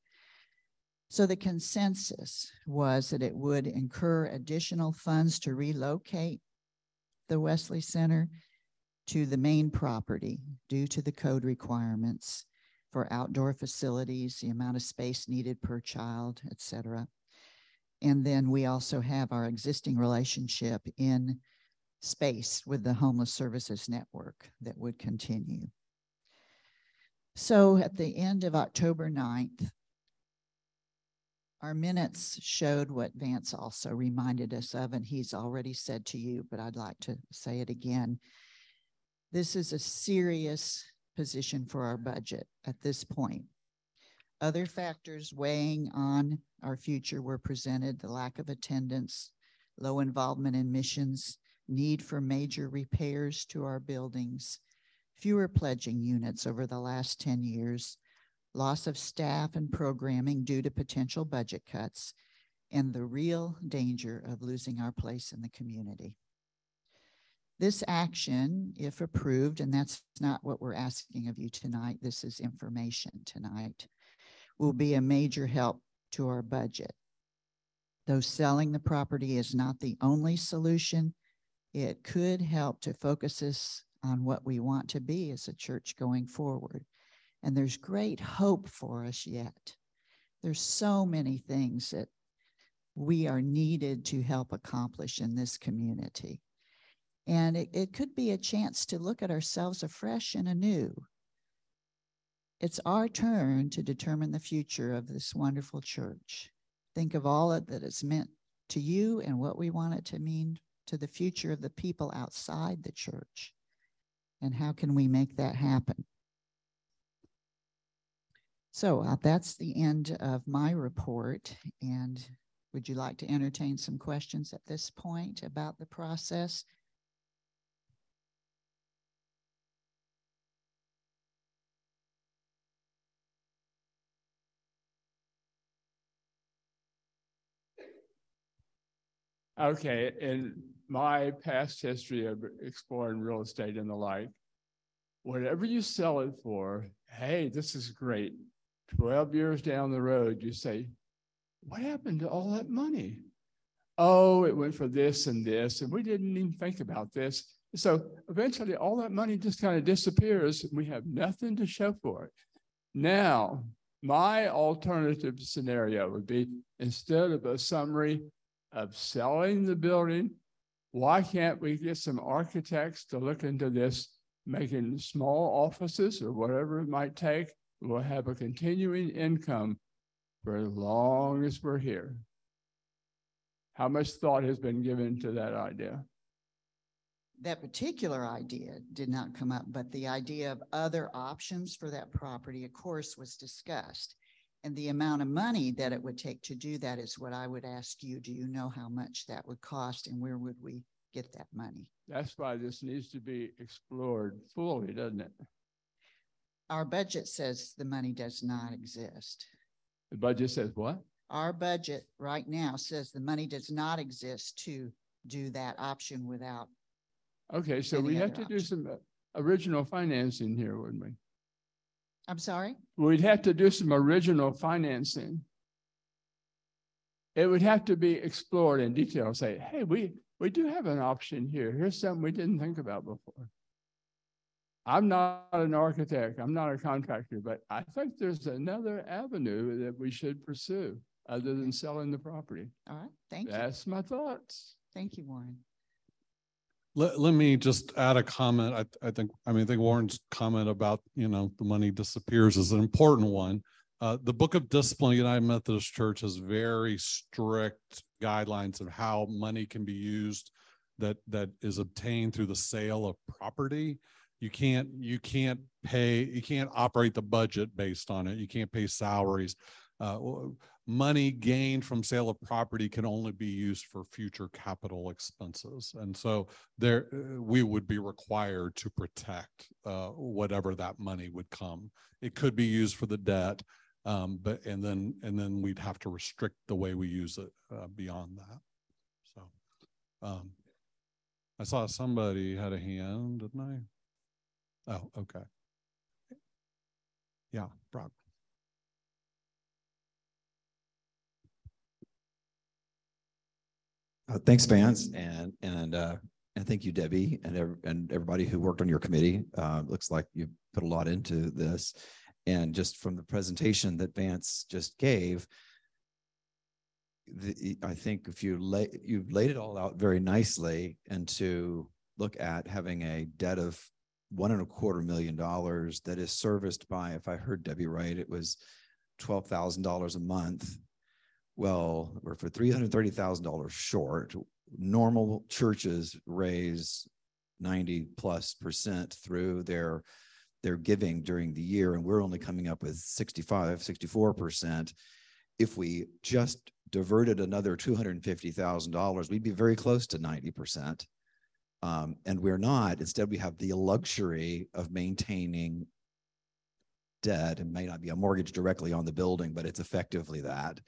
So the consensus was that it would incur additional funds to relocate the Wesley Center to the main property due to the code requirements for outdoor facilities, the amount of space needed per child, et cetera. And then we also have our existing relationship in space with the Homeless Services Network that would continue. So at the end of October 9th, our minutes showed what Vance also reminded us of, and he's already said to you, but I'd like to say it again. This is a serious position for our budget at this point. Other factors weighing on our future were presented the lack of attendance, low involvement in missions, need for major repairs to our buildings, fewer pledging units over the last 10 years, loss of staff and programming due to potential budget cuts, and the real danger of losing our place in the community. This action, if approved, and that's not what we're asking of you tonight, this is information tonight will be a major help to our budget. Though selling the property is not the only solution, it could help to focus us on what we want to be as a church going forward. And there's great hope for us yet. There's so many things that we are needed to help accomplish in this community. And it, it could be a chance to look at ourselves afresh and anew. It's our turn to determine the future of this wonderful church. Think of all that it's meant to you and what we want it to mean to the future of the people outside the church. And how can we make that happen? So uh, that's the end of my report. And would you like to entertain some questions at this point about the process? Okay, in my past history of exploring real estate and the like, whatever you sell it for, hey, this is great. 12 years down the road, you say, what happened to all that money? Oh, it went for this and this, and we didn't even think about this. So eventually, all that money just kind of disappears, and we have nothing to show for it. Now, my alternative scenario would be instead of a summary of selling the building, why can't we get some architects to look into this, making small offices or whatever it might take? We'll have a continuing income for as long as we're here. How much thought has been given to that idea? That particular idea did not come up, but the idea of other options for that property, of course, was discussed. And the amount of money that it would take to do that is what I would ask you. Do you know how much that would cost and where would we get that money? That's why this needs to be explored fully, doesn't it? Our budget says the money does not exist. The budget says what? Our budget right now says the money does not exist to do that option without. Okay, so we have to do some uh, original financing here, wouldn't we? I'm sorry? We'd have to do some original financing. It would have to be explored in detail, say, hey, we, we do have an option here. Here's something we didn't think about before. I'm not an architect, I'm not a contractor, but I think there's another avenue that we should pursue other than selling the property. All right, thank you. That's my thoughts. Thank you, Warren. Let, let me just add a comment. I, I think, I mean, I think Warren's comment about, you know, the money disappears is an important one. Uh, the Book of Discipline, United Methodist Church has very strict guidelines of how money can be used that, that is obtained through the sale of property. You can't, you can't pay, you can't operate the budget based on it. You can't pay salaries. Uh, money gained from sale of property can only be used for future capital expenses. And so there, uh, we would be required to protect uh, whatever that money would come. It could be used for the debt, um, but, and then, and then we'd have to restrict the way we use it uh, beyond that. So, um, I saw somebody had a hand, didn't I? Oh, okay. Yeah, Brock. Uh, thanks, Vance, and and uh, and thank you, Debbie, and ev- and everybody who worked on your committee. Uh, looks like you put a lot into this, and just from the presentation that Vance just gave, the, I think if you lay you've laid it all out very nicely, and to look at having a debt of one and a quarter million dollars that is serviced by, if I heard Debbie right, it was twelve thousand dollars a month well, we're for three hundred thirty thousand dollars short. Normal churches raise ninety plus percent through their their giving during the year, and we're only coming up with 65, 64 percent. If we just diverted another two hundred fifty thousand dollars, we'd be very close to ninety percent. Um, and we're not. Instead, we have the luxury of maintaining debt. It may not be a mortgage directly on the building, but it's effectively that.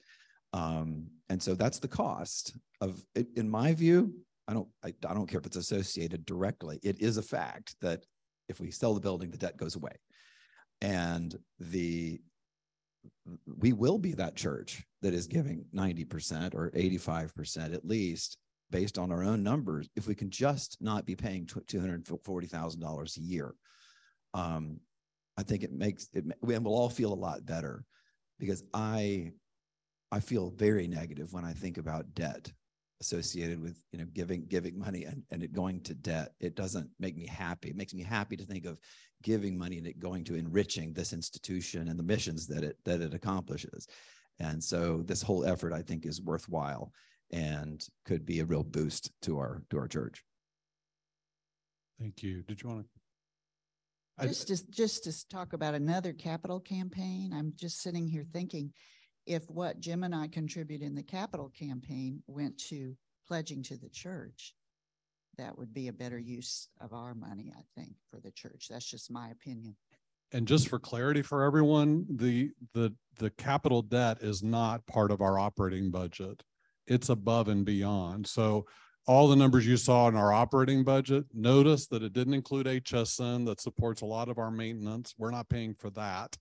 Um, and so that's the cost of. In my view, I don't, I, I don't care if it's associated directly. It is a fact that if we sell the building, the debt goes away. And the we will be that church that is giving 90% or 85% at least based on our own numbers if we can just not be paying $240,000 a year. Um, I think it makes it, we will all feel a lot better because I, I feel very negative when I think about debt associated with, you know, giving, giving money and, and it going to debt. It doesn't make me happy. It makes me happy to think of giving money and it going to enriching this institution and the missions that it, that it accomplishes. And so this whole effort, I think, is worthwhile and could be a real boost to our to our church. Thank you. Did you want to? Just to, just to talk about another capital campaign, I'm just sitting here thinking if what Jim and I contribute in the capital campaign went to pledging to the church, that would be a better use of our money, I think, for the church. That's just my opinion. And just for clarity for everyone, the the the capital debt is not part of our operating budget it's above and beyond. So all the numbers you saw in our operating budget, notice that it didn't include HSN that supports a lot of our maintenance. We're not paying for that.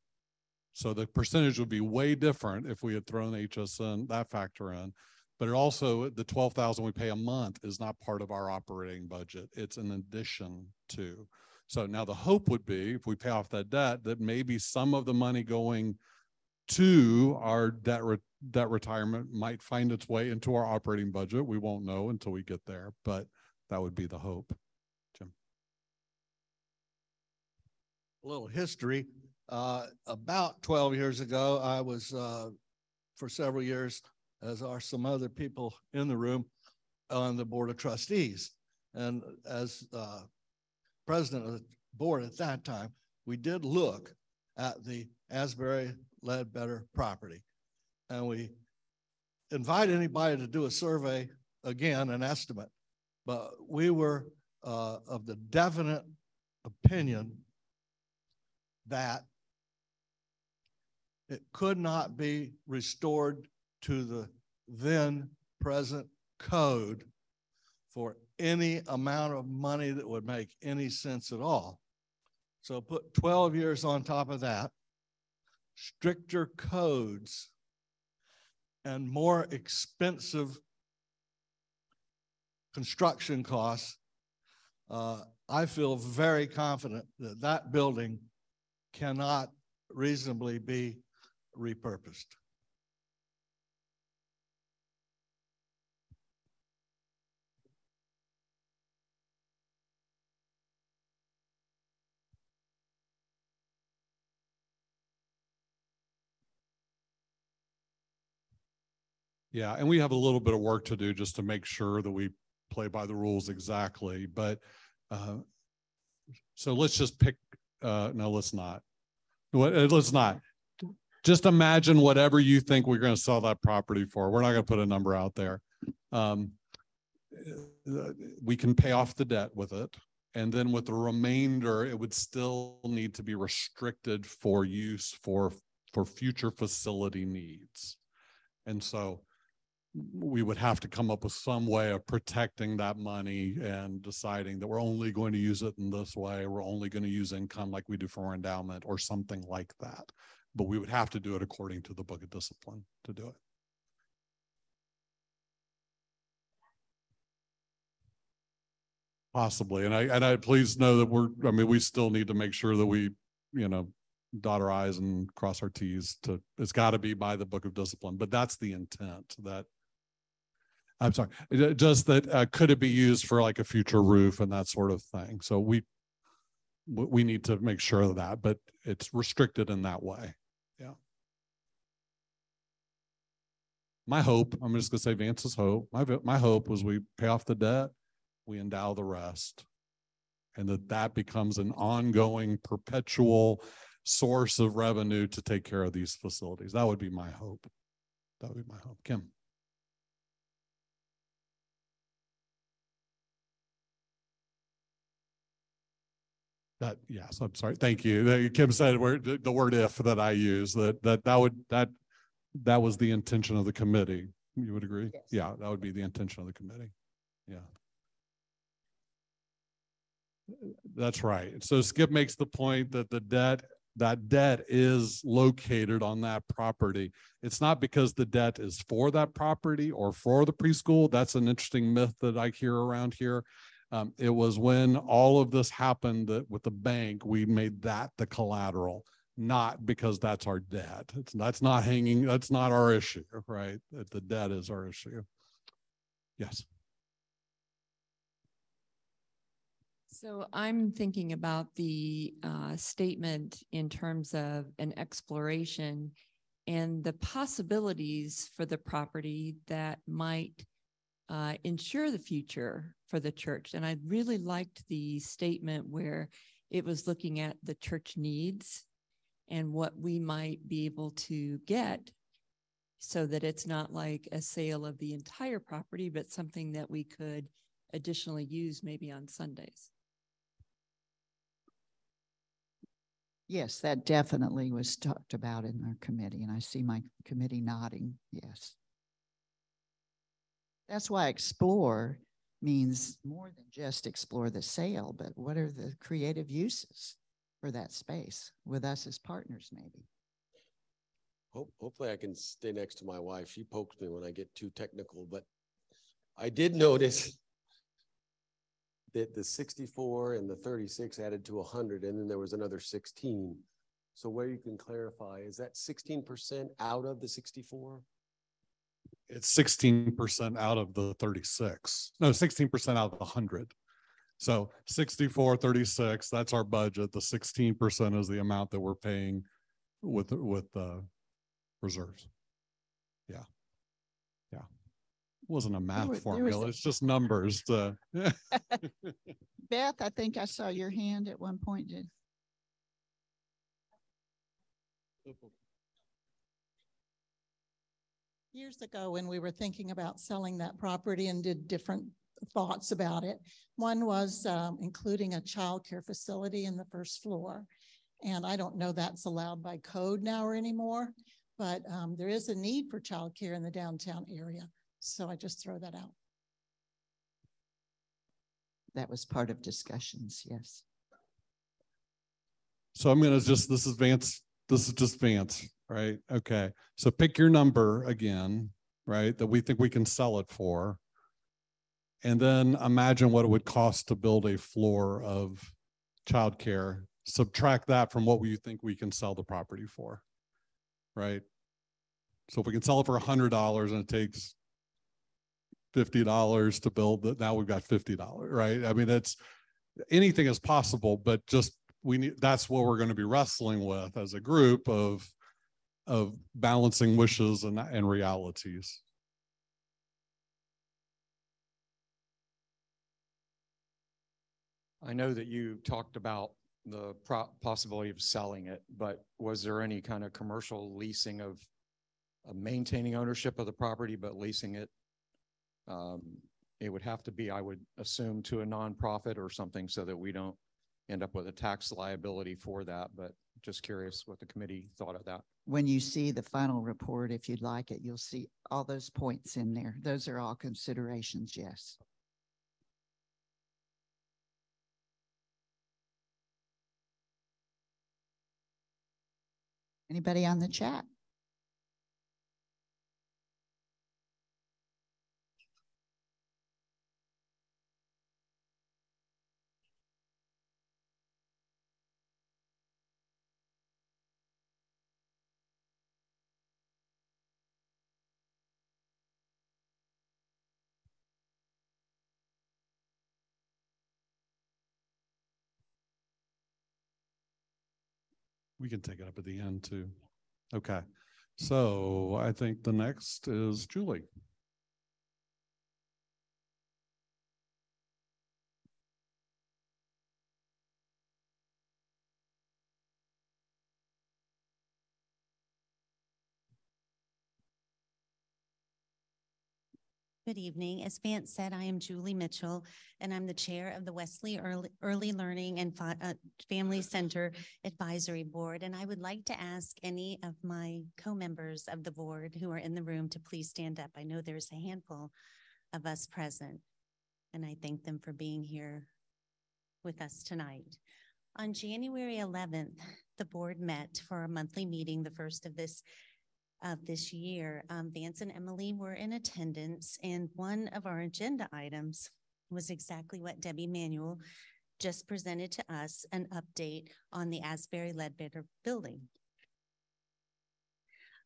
So the percentage would be way different if we had thrown HSN, that factor in. But it also, the 12,000 we pay a month is not part of our operating budget. It's an addition to. So now the hope would be if we pay off that debt, that maybe some of the money going to our debt debt retirement might find its way into our operating budget. We won't know until we get there, but that would be the hope. Jim. A little history. Uh, about 12 years ago, I was uh, for several years, as are some other people in the room, on the board of trustees. And as uh, president of the board at that time, we did look at the Asbury Ledbetter property. And we invite anybody to do a survey, again, an estimate. But we were uh, of the definite opinion that it could not be restored to the then present code for any amount of money that would make any sense at all. So put 12 years on top of that stricter codes and more expensive construction costs, uh, I feel very confident that that building cannot reasonably be repurposed. Yeah, and we have a little bit of work to do just to make sure that we play by the rules exactly. But uh, so let's just pick. Uh, no, let's not. Uh, let's not. Just imagine whatever you think we're going to sell that property for. We're not going to put a number out there. Um, we can pay off the debt with it. And then with the remainder, it would still need to be restricted for use for for future facility needs. And so we would have to come up with some way of protecting that money and deciding that we're only going to use it in this way. We're only going to use income like we do for endowment or something like that. But we would have to do it according to the book of discipline to do it. Possibly. And I and I please know that we're I mean, we still need to make sure that we, you know, dot our I's and cross our T's to it's got to be by the book of discipline. But that's the intent that I'm sorry, just that uh, could it be used for like a future roof and that sort of thing. So we we need to make sure of that, but it's restricted in that way. Yeah. My hope, I'm just gonna say Vance's hope. My my hope was we pay off the debt, we endow the rest, and that that becomes an ongoing, perpetual source of revenue to take care of these facilities. That would be my hope. That would be my hope. Kim. That yes, I'm sorry. Thank you. Kim said the word if that I use that that that would that that was the intention of the committee. You would agree? Yes. Yeah, that would be the intention of the committee. Yeah. That's right. So Skip makes the point that the debt that debt is located on that property. It's not because the debt is for that property or for the preschool. That's an interesting myth that I hear around here. Um, it was when all of this happened that with the bank, we made that the collateral, not because that's our debt. It's that's not hanging. That's not our issue, right? That the debt is our issue. Yes. So I'm thinking about the uh, statement in terms of an exploration and the possibilities for the property that might uh, ensure the future for the church. And I really liked the statement where it was looking at the church needs and what we might be able to get so that it's not like a sale of the entire property, but something that we could additionally use maybe on Sundays. Yes, that definitely was talked about in our committee, and I see my committee nodding, yes. That's why explore means more than just explore the sale, but what are the creative uses for that space with us as partners, maybe? Hopefully I can stay next to my wife. She pokes me when I get too technical, but I did notice that the sixty-four and the thirty-six added to hundred, and then there was another sixteen. So where you can clarify, is that sixteen percent out of the sixty-four? It's sixteen percent out of the thirty-six. No, sixteen percent out of the hundred. So 64, 36, that's our budget. The sixteen percent is the amount that we're paying with, with, uh, reserves. Yeah. Yeah. it Wasn't a math there was formula. a- It's just numbers to. Beth, I think I saw your hand at one point. Did years ago when we were thinking about selling that property and did different thoughts about it. One was um, including a childcare facility in the first floor. And I don't know that's allowed by code now or anymore, but um, there is a need for childcare in the downtown area. So I just throw that out. That was part of discussions, yes. So I'm gonna just, this is Vance, this is just Vance, right? Okay, so pick your number again, right, that we think we can sell it for. And then imagine what it would cost to build a floor of childcare. Subtract that from what you think we can sell the property for, right? So if we can sell it for a hundred dollars and it takes fifty dollars to build that, now we've got fifty dollars, right? I mean, it's, anything is possible, but just, we need, that's what we're going to be wrestling with as a group of, of balancing wishes and, and realities. I know that you talked about the possibility of selling it, but was there any kind of commercial leasing of of maintaining ownership of the property, but leasing it? Um, it would have to be, I would assume, to a nonprofit or something so that we don't end up with a tax liability for that, but just curious what the committee thought of that. When you see the final report, if you'd like it, you'll see all those points in there. Those are all considerations, yes. Anybody on the chat? We can take it up at the end too. Okay, so I think the next is Julie. Good evening. As Vance said, I am Julie Mitchell, and I'm the Chair of the Wesley Early, Early Learning and Fa- uh, Family Center Advisory Board. And I would like to ask any of my co-members of the board who are in the room to please stand up. I know there's a handful of us present, and I thank them for being here with us tonight. On January 11th, the board met for a monthly meeting, the first of this of this year. Um, Vance and Emily were in attendance, and one of our agenda items was exactly what Debbie Manuel just presented to us an update on the Asbury Ledbetter building.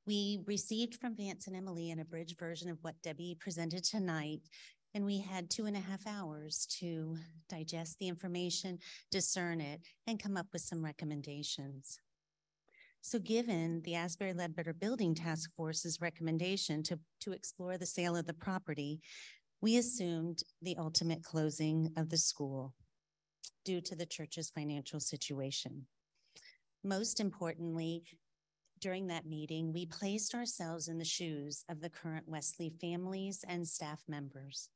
We received from Vance and Emily an abridged version of what Debbie presented tonight, and we had two and a half hours to digest the information, discern it, and come up with some recommendations. So given the Asbury Ledbetter Building Task Force's recommendation to, to explore the sale of the property, we assumed the ultimate closing of the school due to the church's financial situation. Most importantly, during that meeting, we placed ourselves in the shoes of the current Wesley families and staff members.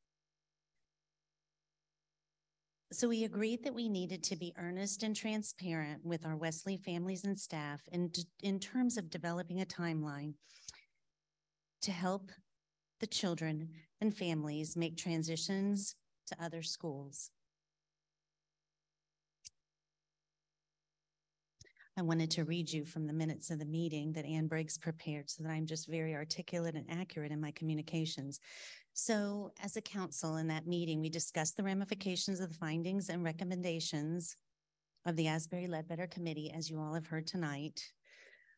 So we agreed that we needed to be earnest and transparent with our Wesley families and staff in, in terms of developing a timeline to help the children and families make transitions to other schools. I wanted to read you from the minutes of the meeting that Ann Briggs prepared so that I'm just very articulate and accurate in my communications. So, as a council in that meeting, we discussed the ramifications of the findings and recommendations of the Asbury Ledbetter Committee, as you all have heard tonight.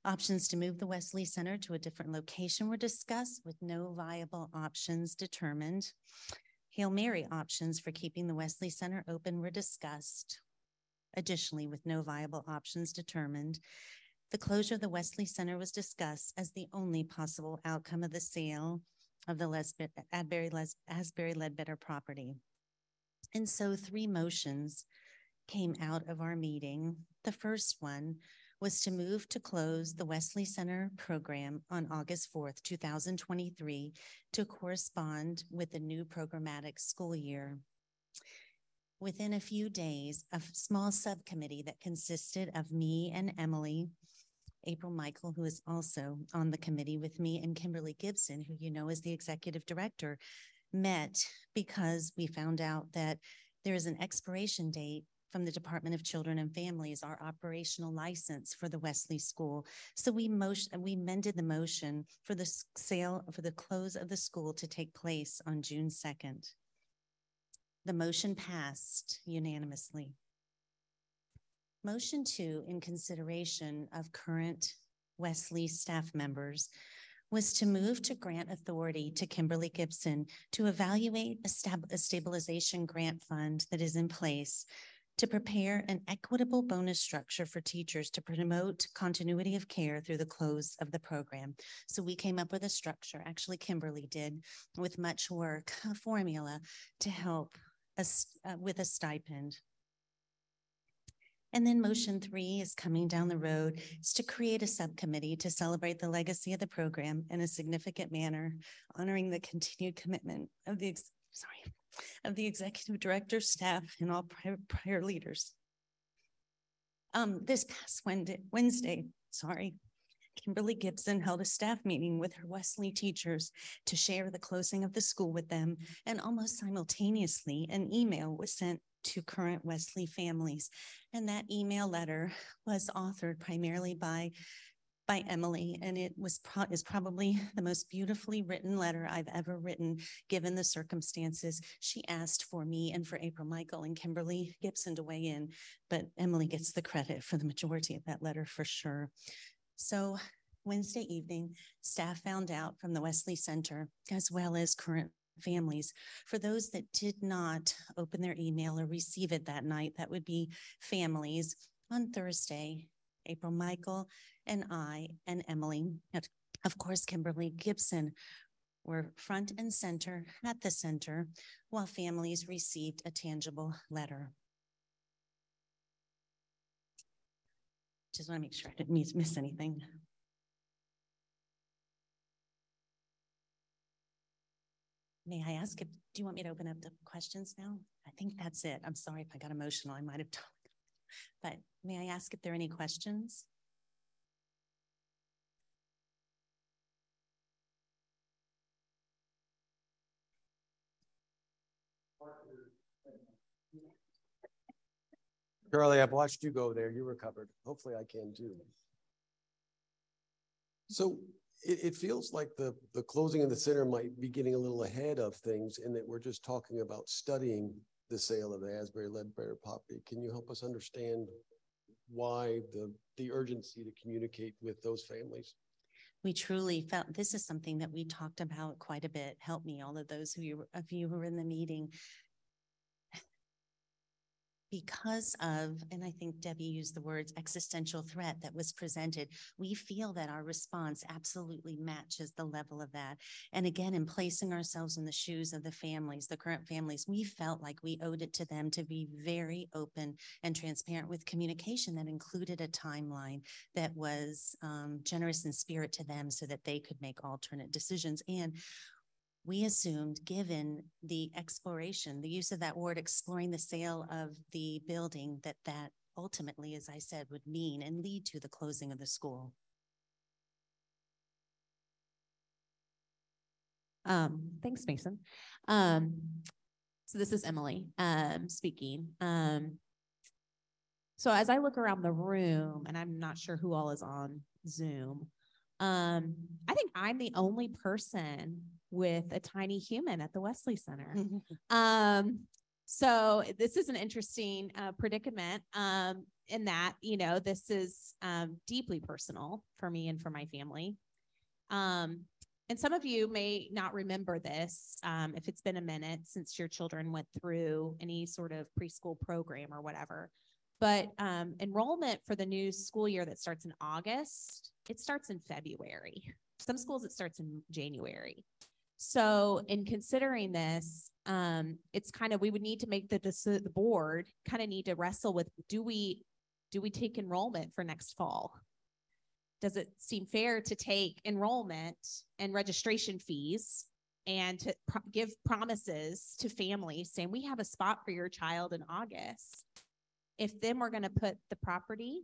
Options to move the Wesley Center to a different location were discussed with no viable options determined. Hail Mary options for keeping the Wesley Center open were discussed. Additionally, with no viable options determined, the closure of the Wesley Center was discussed as the only possible outcome of the sale of the Lesbi- Asbury, Les- Asbury Ledbetter property. And so three motions came out of our meeting. The first one was to move to close the Wesley Center program on August 4th, 2023 to correspond with the new programmatic school year within a few days, a small subcommittee that consisted of me and Emily, April Michael, who is also on the committee with me, and Kimberly Gibson, who you know is the executive director, met because we found out that there is an expiration date from the Department of Children and Families, our operational license for the Wesley School. So we motion, we mended the motion for the sale, for the close of the school to take place on June 2nd. The motion passed unanimously. Motion two, in consideration of current Wesley staff members, was to move to grant authority to Kimberly Gibson to evaluate a, stab- a stabilization grant fund that is in place to prepare an equitable bonus structure for teachers to promote continuity of care through the close of the program. So we came up with a structure, actually Kimberly did, with much work, a formula to help us uh, with a stipend. And then motion three is coming down the road is to create a subcommittee to celebrate the legacy of the program in a significant manner, honoring the continued commitment of the sorry of the executive director, staff, and all prior, prior leaders. Um, this past Wednesday, sorry, Kimberly Gibson held a staff meeting with her Wesley teachers to share the closing of the school with them, and almost simultaneously, an email was sent to current Wesley families. And that email letter was authored primarily by by Emily, and it was pro- is probably the most beautifully written letter I've ever written, given the circumstances. She asked for me and for April Michael and Kimberly Gibson to weigh in, but Emily gets the credit for the majority of that letter for sure. So Wednesday evening, staff found out from the Wesley Center, as well as current families. For those that did not open their email or receive it that night, that would be families. On Thursday, April Michael and I and Emily, of course, Kimberly Gibson, were front and center at the center while families received a tangible letter. Just want to make sure I didn't miss anything. May I ask if, do you want me to open up the questions now? I think that's it. I'm sorry if I got emotional. I might have talked. But may I ask if there are any questions? Charlie, I've watched you go there. You recovered. Hopefully I can too. So it, it feels like the, the closing of the center might be getting a little ahead of things in that we're just talking about studying the sale of the Asbury Ledbetter property. Can you help us understand why the, the urgency to communicate with those families? We truly felt this is something that we talked about quite a bit. Help me, all of those of you, of you who were in the meeting because of, and I think Debbie used the words existential threat that was presented, we feel that our response absolutely matches the level of that. And again, in placing ourselves in the shoes of the families, the current families, we felt like we owed it to them to be very open and transparent with communication that included a timeline that was um, generous in spirit to them so that they could make alternate decisions. And we assumed, given the exploration, the use of that word, exploring the sale of the building, that that ultimately, as I said, would mean and lead to the closing of the school. Um, thanks, Mason. Um, so this is Emily um, speaking. Um, so as I look around the room, and I'm not sure who all is on Zoom, um, I think I'm the only person with a tiny human at the Wesley Center. um, so this is an interesting uh, predicament um, in that, you know, this is um, deeply personal for me and for my family. Um, and some of you may not remember this um, if it's been a minute since your children went through any sort of preschool program or whatever. But um, enrollment for the new school year that starts in August, it starts in February. Some schools it starts in January. So, in considering this, um, it's kind of we would need to make the the board kind of need to wrestle with do we do we take enrollment for next fall? Does it seem fair to take enrollment and registration fees and to pro- give promises to families saying we have a spot for your child in August? If then we're going to put the property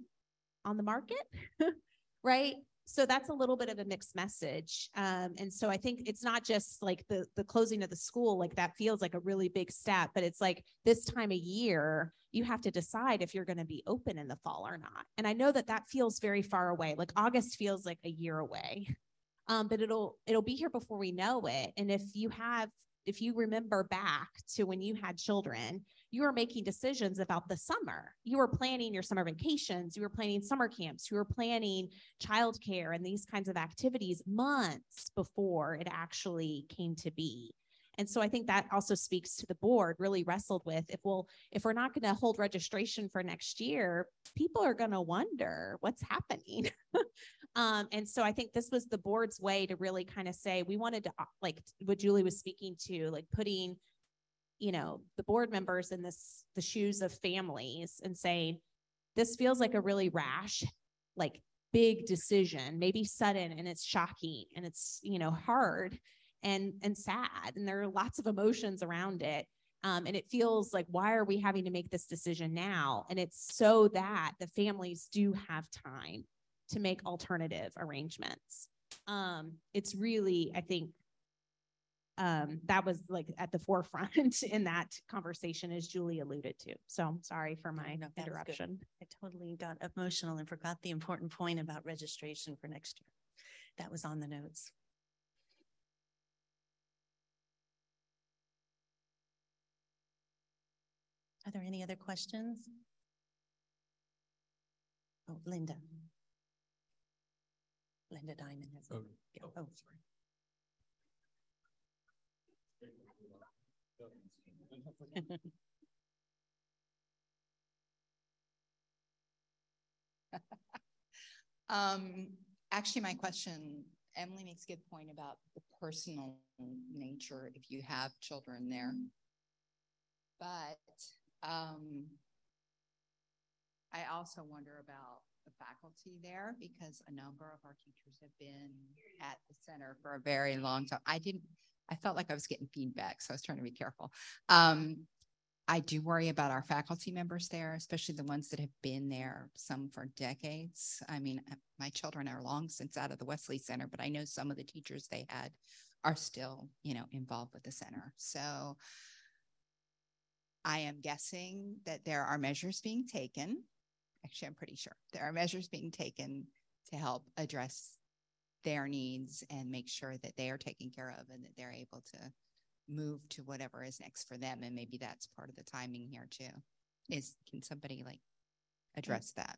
on the market, right? so that's a little bit of a mixed message. Um, and so i think it's not just like the the closing of the school like that feels like a really big step but it's like this time of year you have to decide if you're going to be open in the fall or not. And i know that that feels very far away like august feels like a year away. Um, but it'll it'll be here before we know it. And if you have if you remember back to when you had children you were making decisions about the summer. You were planning your summer vacations, you were planning summer camps, you were planning childcare and these kinds of activities months before it actually came to be. And so I think that also speaks to the board really wrestled with if we'll if we're not going to hold registration for next year, people are going to wonder what's happening. um, and so I think this was the board's way to really kind of say we wanted to uh, like what Julie was speaking to, like putting you know the board members in this the shoes of families and saying this feels like a really rash like big decision maybe sudden and it's shocking and it's you know hard and and sad and there are lots of emotions around it um, and it feels like why are we having to make this decision now? And it's so that the families do have time to make alternative arrangements. Um, it's really i think um, that was like at the forefront in that conversation, as Julie alluded to. So sorry for my no, interruption. I totally got emotional and forgot the important point about registration for next year. That was on the notes. Are there any other questions? Oh, Linda. Linda Diamond has. Oh, yeah. oh sorry. um, actually, my question, Emily makes a good point about the personal nature if you have children there. But um, I also wonder about the faculty there because a number of our teachers have been at the center for a very long time. I didn't I felt like I was getting feedback, so I was trying to be careful. Um, I do worry about our faculty members there, especially the ones that have been there, some for decades. I mean, uh, my children are long since out of the Wesley Center, but I know some of the teachers they had are still, you know, involved with the center. So I am guessing that there are measures being taken. Actually, I'm pretty sure there are measures being taken to help address their needs and make sure that they are taken care of and that they're able to move to whatever is next for them. And maybe that's part of the timing here too. Is can somebody like address that?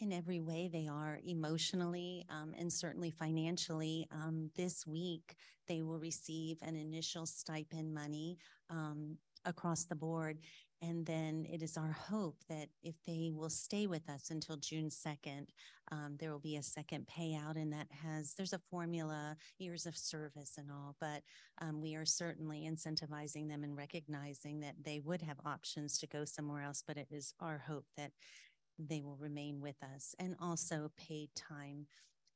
in every way they are emotionally um, and certainly financially. Um, this week, they will receive an initial stipend money um, across the board. And then it is our hope that if they will stay with us until June 2nd, um, there will be a second payout. And that has, there's a formula, years of service and all, but um, we are certainly incentivizing them and recognizing that they would have options to go somewhere else. But it is our hope that they will remain with us and also paid time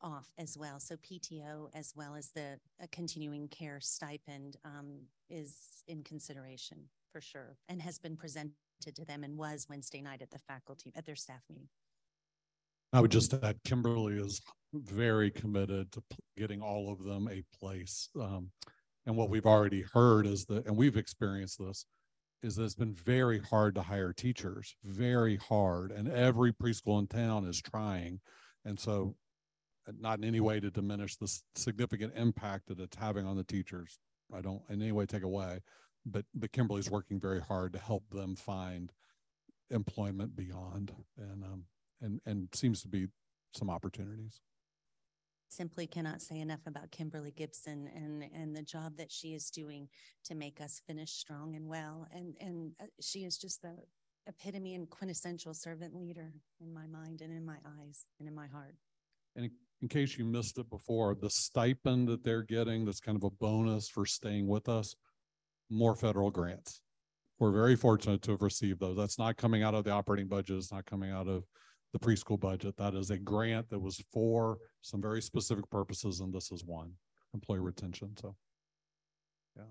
off as well. So PTO as well as the uh, continuing care stipend um, is in consideration for sure and has been presented to them and was Wednesday night at the faculty at their staff meeting. I would just add Kimberly is very committed to getting all of them a place. Um, and what we've already heard is that, and we've experienced this, is that it's been very hard to hire teachers, very hard. And every preschool in town is trying. And so, not in any way to diminish the significant impact that it's having on the teachers. I don't in any way take away, but but Kimberly's working very hard to help them find employment beyond, and um, and and seems to be some opportunities simply cannot say enough about Kimberly Gibson and and the job that she is doing to make us finish strong and well. And and uh, she is just the epitome and quintessential servant leader in my mind and in my eyes and in my heart. And in, in case you missed it before, the stipend that they're getting, that's kind of a bonus for staying with us, more federal grants. We're very fortunate to have received those. That's not coming out of the operating budget. It's not coming out of the preschool budget. That is a grant that was for some very specific purposes, and this is one employee retention. So, yeah.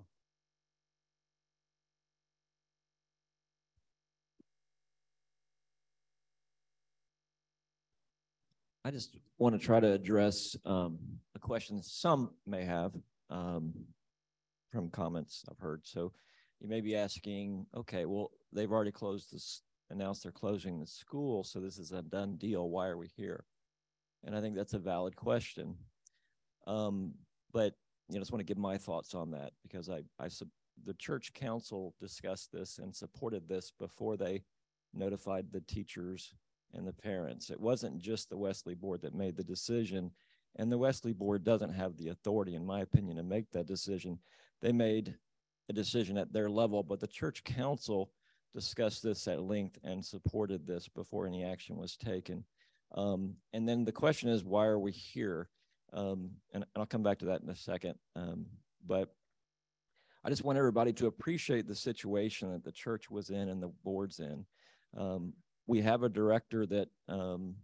I just want to try to address um, a question some may have um, from comments I've heard. So you may be asking, okay, well, they've already closed this announced they're closing the school, so this is a done deal. Why are we here? And I think that's a valid question. Um, but you know, I just want to give my thoughts on that because I, I, the church council discussed this and supported this before they notified the teachers and the parents. It wasn't just the Wesley board that made the decision, and the Wesley board doesn't have the authority, in my opinion, to make that decision. They made a decision at their level, but the church council discussed this at length and supported this before any action was taken. Um, and then the question is, why are we here? Um, and, and, I'll come back to that in a second. Um, but I just want everybody to appreciate the situation that the church was in and the board's in. Um, we have a director that um,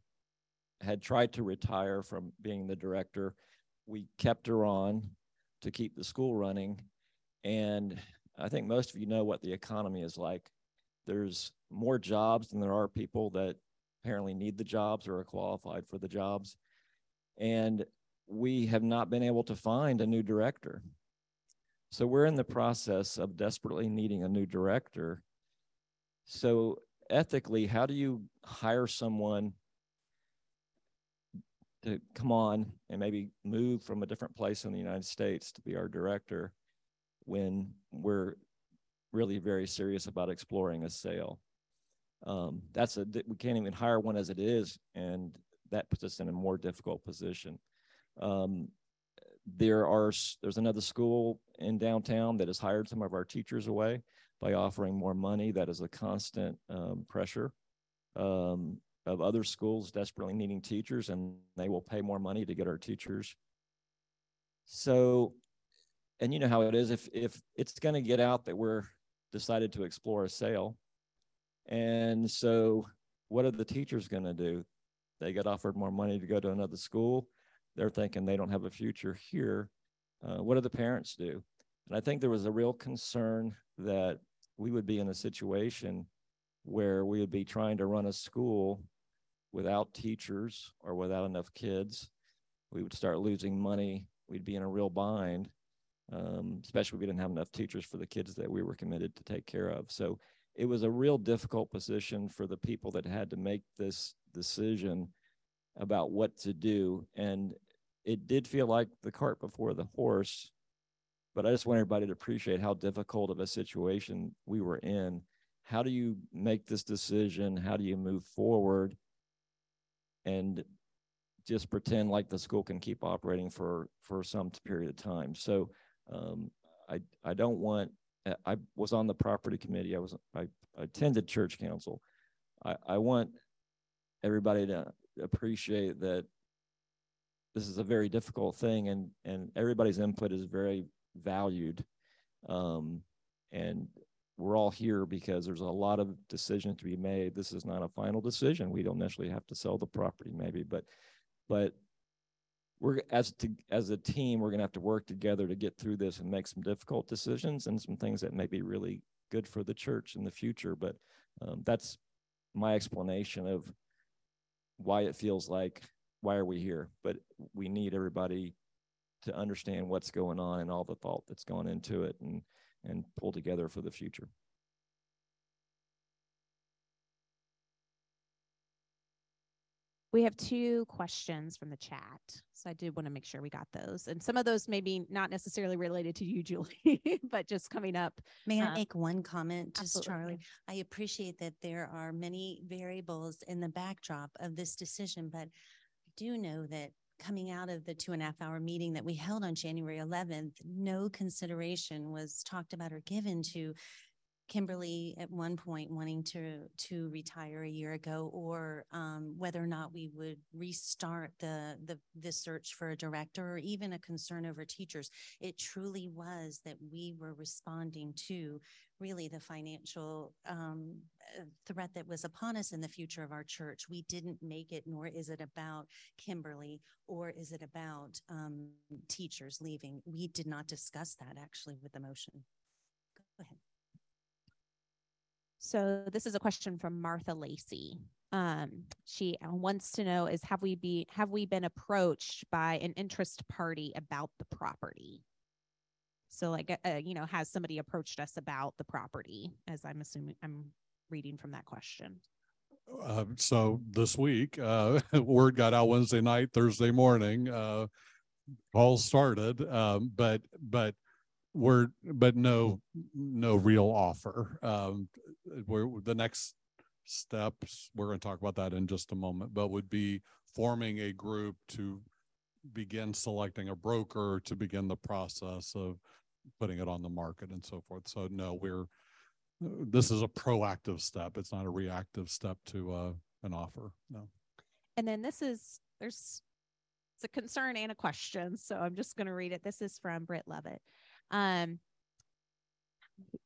had tried to retire from being the director. We kept her on to keep the school running. And I think most of you know what the economy is like there's more jobs than there are people that apparently need the jobs or are qualified for the jobs. And we have not been able to find a new director. So we're in the process of desperately needing a new director. So, ethically, how do you hire someone to come on and maybe move from a different place in the United States to be our director when we're really very serious about exploring a sale. Um, that's a we can't even hire one as it is, and that puts us in a more difficult position. Um, there are there's another school in downtown that has hired some of our teachers away by offering more money. That is a constant um, pressure um, of other schools desperately needing teachers, and they will pay more money to get our teachers. So, and you know how it is if if it's going to get out that we're decided to explore a sale. And so, what are the teachers going to do? They get offered more money to go to another school. They're thinking they don't have a future here. Uh, what do the parents do? And I think there was a real concern that we would be in a situation where we would be trying to run a school without teachers or without enough kids. We would start losing money. We'd be in a real bind. Um, especially if we didn't have enough teachers for the kids that we were committed to take care of. So it was a real difficult position for the people that had to make this decision about what to do. And it did feel like the cart before the horse, but I just want everybody to appreciate how difficult of a situation we were in. How do you make this decision? How do you move forward? And just pretend like the school can keep operating for for some period of time. So um, I I don't want. I was on the property committee. I was I, attended church council. I, I want everybody to appreciate that this is a very difficult thing and and everybody's input is very valued um, and we're all here because there's a lot of decisions to be made. This is not a final decision. We don't necessarily have to sell the property maybe but but we're as to as a team we're going to have to work together to get through this and make some difficult decisions and some things that may be really good for the church in the future. But um, that's my explanation of why it feels like why are we here? But we need everybody to understand what's going on and all the thought that's gone into it. And and pull together for the future We have two questions from the chat. So I did want to make sure we got those. And some of those maybe not necessarily related to you, Julie, but just coming up. May I uh, make one comment, just absolutely. Charlie? I appreciate that there are many variables in the backdrop of this decision, but I do know that coming out of the two and a half hour meeting that we held on January 11th, no consideration was talked about or given to Kimberly at one point wanting to to retire a year ago, or um, whether or not we would restart the the the search for a director, or even a concern over teachers. It truly was that we were responding to really the financial um, uh, threat that was upon us in the future of our church. We didn't make it, nor is it about Kimberly, or is it about um, teachers leaving. We did not discuss that actually with the motion. Go ahead. So this is a question from Martha Lacey. Um, she uh, wants to know is have we be have we been approached by an interest party about the property? So like uh, uh, you know has somebody approached us about the property? As I'm assuming I'm reading from that question. Uh, so this week, uh, word got out Wednesday night, Thursday morning. Uh, all started, um, but but we're but no no real offer. Um, we're the next steps. We're going to talk about that in just a moment, but would be forming a group to begin selecting a broker to begin the process of putting it on the market and so forth. So no, we're this is a proactive step. It's not a reactive step to uh, an offer. No. And then this is there's it's a concern and a question. So I'm just going to read it. This is from Britt Levitt. Um,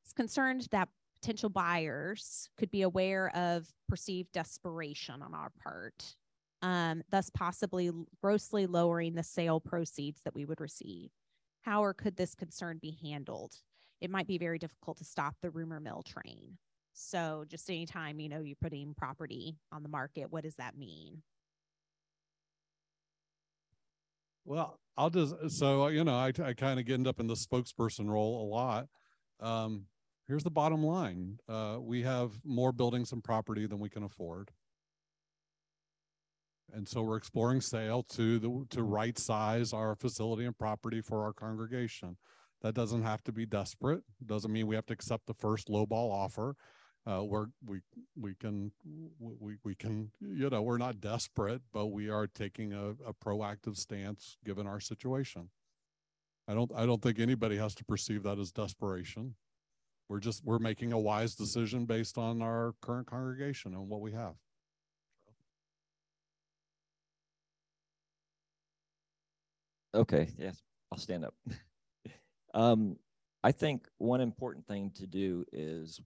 it's concerned that potential buyers could be aware of perceived desperation on our part, um, thus possibly grossly lowering the sale proceeds that we would receive. How or could this concern be handled? It might be very difficult to stop the rumor mill train. So just anytime, you know, you're putting property on the market, what does that mean? Well, I'll just so you know, I I kind of get end up in the spokesperson role a lot. Um, here's the bottom line: uh, we have more buildings and property than we can afford, and so we're exploring sale to the to right size our facility and property for our congregation. That doesn't have to be desperate. Doesn't mean we have to accept the first lowball offer uh, we're we we can we we can you know we're not desperate, but we are taking a, a proactive stance given our situation. I don't I don't think anybody has to perceive that as desperation. We're just we're making a wise decision based on our current congregation and what we have. Okay, yes, I'll stand up. um, I think one important thing to do is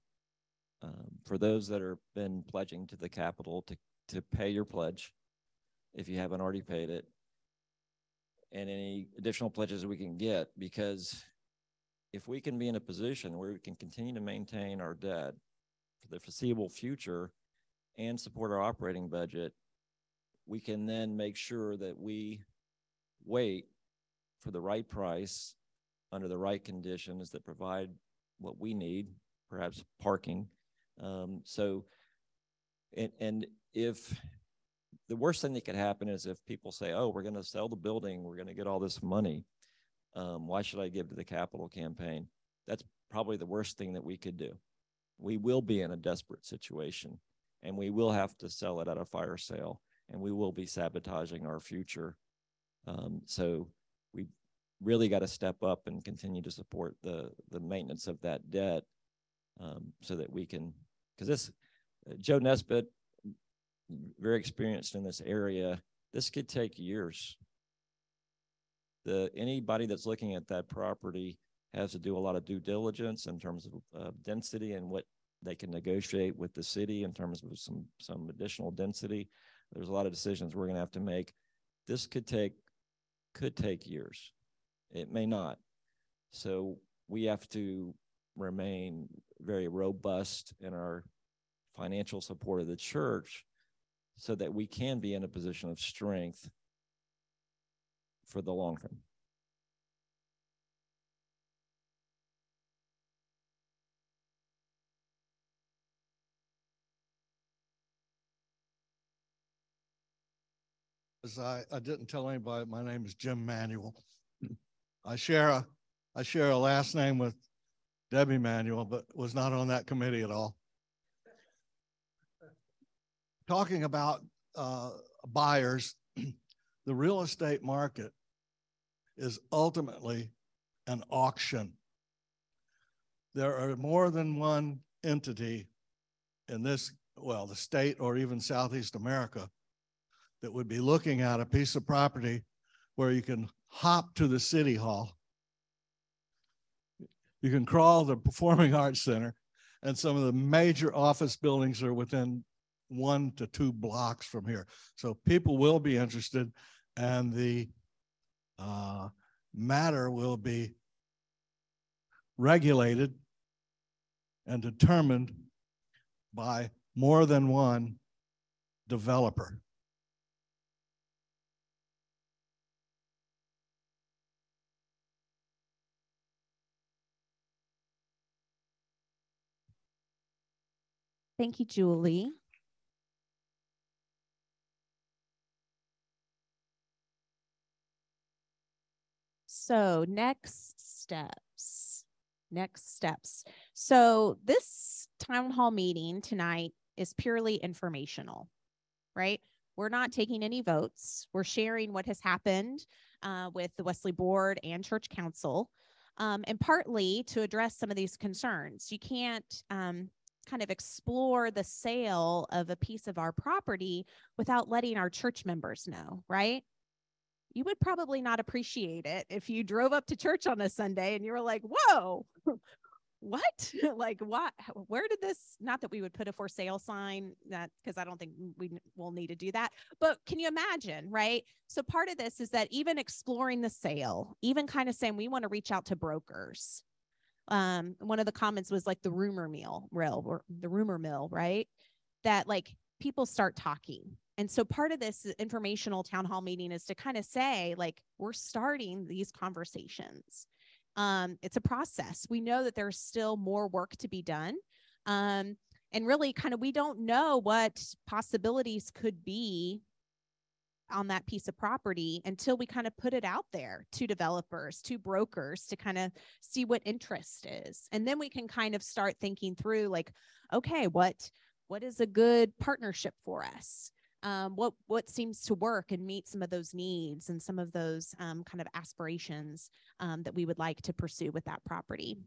um, for those that are been pledging to the capital to, to pay your pledge, if you haven't already paid it, and any additional pledges we can get, because if we can be in a position where we can continue to maintain our debt for the foreseeable future and support our operating budget, we can then make sure that we wait for the right price under the right conditions that provide what we need, perhaps parking. Um, so, and, and if the worst thing that could happen is if people say, oh, we're going to sell the building, we're going to get all this money. Um, why should I give to the capital campaign? That's probably the worst thing that we could do. We will be in a desperate situation and we will have to sell it at a fire sale and we will be sabotaging our future. Um, so we really got to step up and continue to support the the maintenance of that debt um, so that we can because this uh, Joe Nesbitt very experienced in this area this could take years the anybody that's looking at that property has to do a lot of due diligence in terms of uh, density and what they can negotiate with the city in terms of some some additional density. There's a lot of decisions we're going to have to make. This could take could take years. It may not. So we have to remain very robust in our financial support of the church so that we can be in a position of strength for the long term. As I, I didn't tell anybody, my name is Jim Manuel. I share a, I share a last name with Debbie Manuel, but was not on that committee at all. Talking about uh, buyers, the real estate market is ultimately an auction. There are more than one entity in this, well, the state or even Southeast America that would be looking at a piece of property where you can hop to the city hall. You can crawl the Performing Arts Center, and some of the major office buildings are within one to two blocks from here. So people will be interested, and the uh, matter will be regulated and determined by more than one developer. Thank you, Julie. So next steps, next steps. So this town hall meeting tonight is purely informational, right? We're not taking any votes. We're sharing what has happened uh, with the Wesley Board and Church Council, um, and partly to address some of these concerns. You can't um, kind of explore the sale of a piece of our property without letting our church members know, right? You would probably not appreciate it if you drove up to church on a Sunday and you were like, whoa, what? like, what? Where did this? Not that we would put a for sale sign, that because I don't think we will need to do that. But can you imagine, right? So part of this is that even exploring the sale, even kind of saying we want to reach out to brokers, um one of the comments was like the rumor mill real or the rumor mill right that like people start talking and so part of this informational town hall meeting is to kind of say like we're starting these conversations um it's a process we know that there's still more work to be done um and really kind of we don't know what possibilities could be on that piece of property until we kind of put it out there to developers, to brokers to kind of see what interest is. And then we can kind of start thinking through like, okay, what what is a good partnership for us? Um, what what seems to work and meet some of those needs and some of those um, kind of aspirations um, that we would like to pursue with that property.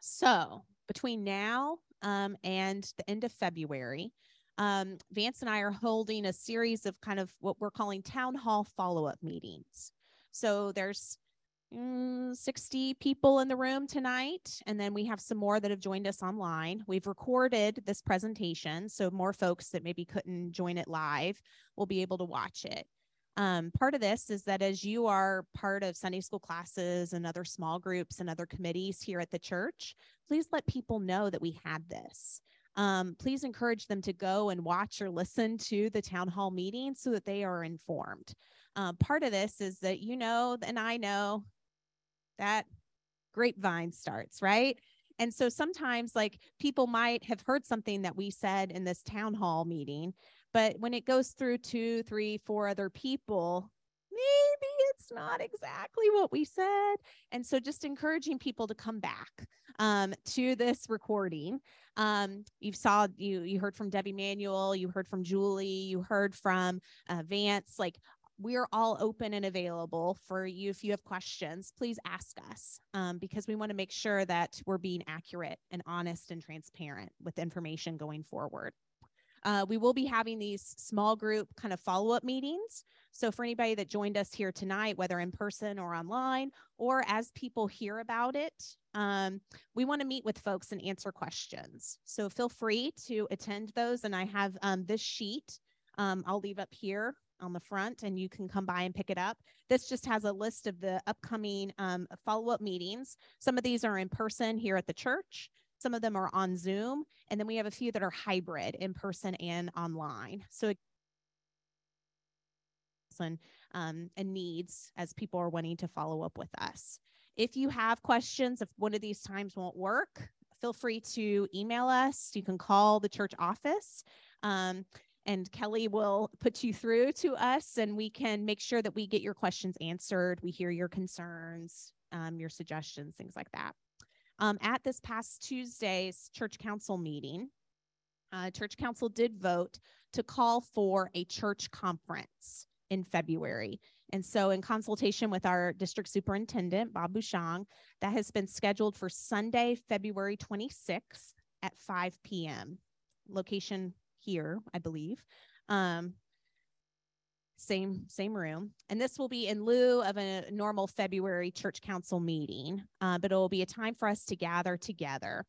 So between now um, and the end of February, um, Vance and I are holding a series of kind of what we're calling town hall follow up meetings. So there's 60 people in the room tonight, and then we have some more that have joined us online. We've recorded this presentation, so more folks that maybe couldn't join it live will be able to watch it. Um, part of this is that as you are part of Sunday school classes and other small groups and other committees here at the church, please let people know that we had this um, please encourage them to go and watch or listen to the town hall meeting so that they are informed. Uh, part of this is that you know, and I know that grapevine starts, right? And so sometimes, like, people might have heard something that we said in this town hall meeting, but when it goes through two, three, four other people, maybe it's not exactly what we said. And so just encouraging people to come back um, to this recording. Um, you saw, you, you heard from Debbie Manuel, you heard from Julie, you heard from uh, Vance, like we're all open and available for you. If you have questions, please ask us um, because we want to make sure that we're being accurate and honest and transparent with information going forward. Uh, we will be having these small group kind of follow up meetings. So, for anybody that joined us here tonight, whether in person or online, or as people hear about it, um, we want to meet with folks and answer questions. So, feel free to attend those. And I have um, this sheet um, I'll leave up here on the front and you can come by and pick it up. This just has a list of the upcoming um, follow up meetings. Some of these are in person here at the church. Some of them are on Zoom, and then we have a few that are hybrid in person and online. So, and, um, and needs as people are wanting to follow up with us. If you have questions, if one of these times won't work, feel free to email us. You can call the church office. Um, and Kelly will put you through to us and we can make sure that we get your questions answered. We hear your concerns, um, your suggestions, things like that. Um, at this past Tuesday's church council meeting, uh, church council did vote to call for a church conference in February. And so, in consultation with our district superintendent, Bob Bouchong, that has been scheduled for Sunday, February 26th at 5 p.m. Location here, I believe. Um, same same room. And this will be in lieu of a normal february church council meeting uh, but it will be a time for us to gather together.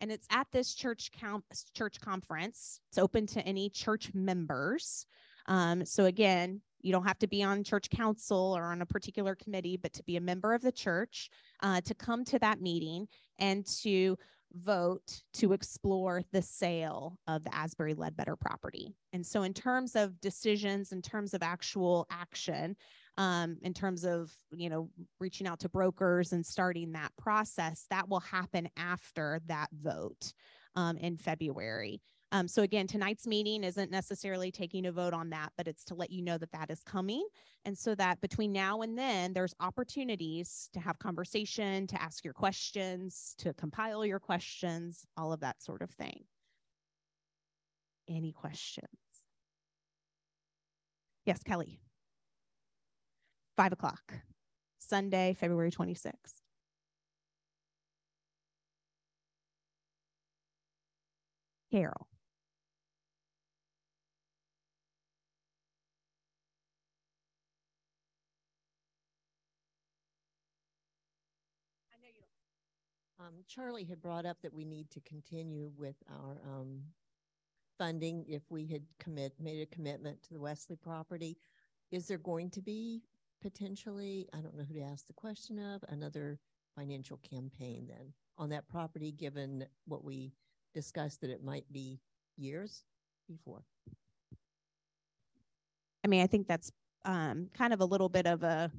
And it's at this church count church conference. It's open to any church members. Um, so again you don't have to be on church council or on a particular committee but to be a member of the church uh, to come to that meeting and to vote to explore the sale of the Asbury Ledbetter property. And so, in terms of decisions, in terms of actual action, um, in terms of you know reaching out to brokers and starting that process, that will happen after that vote um, in February. Um, so again, tonight's meeting isn't necessarily taking a vote on that, but it's to let you know that that is coming. And so that between now and then, there's opportunities to have conversation, to ask your questions, to compile your questions, all of that sort of thing. Any questions? Yes, Kelly. Five o'clock, Sunday, February 26th. Carol. Um, Charlie had brought up that we need to continue with our um, funding if we had commit made a commitment to the Wesley property. Is there going to be potentially, I don't know who to ask the question of, another financial campaign then on that property, given what we discussed that it might be years before? I mean, I think that's um, kind of a little bit of a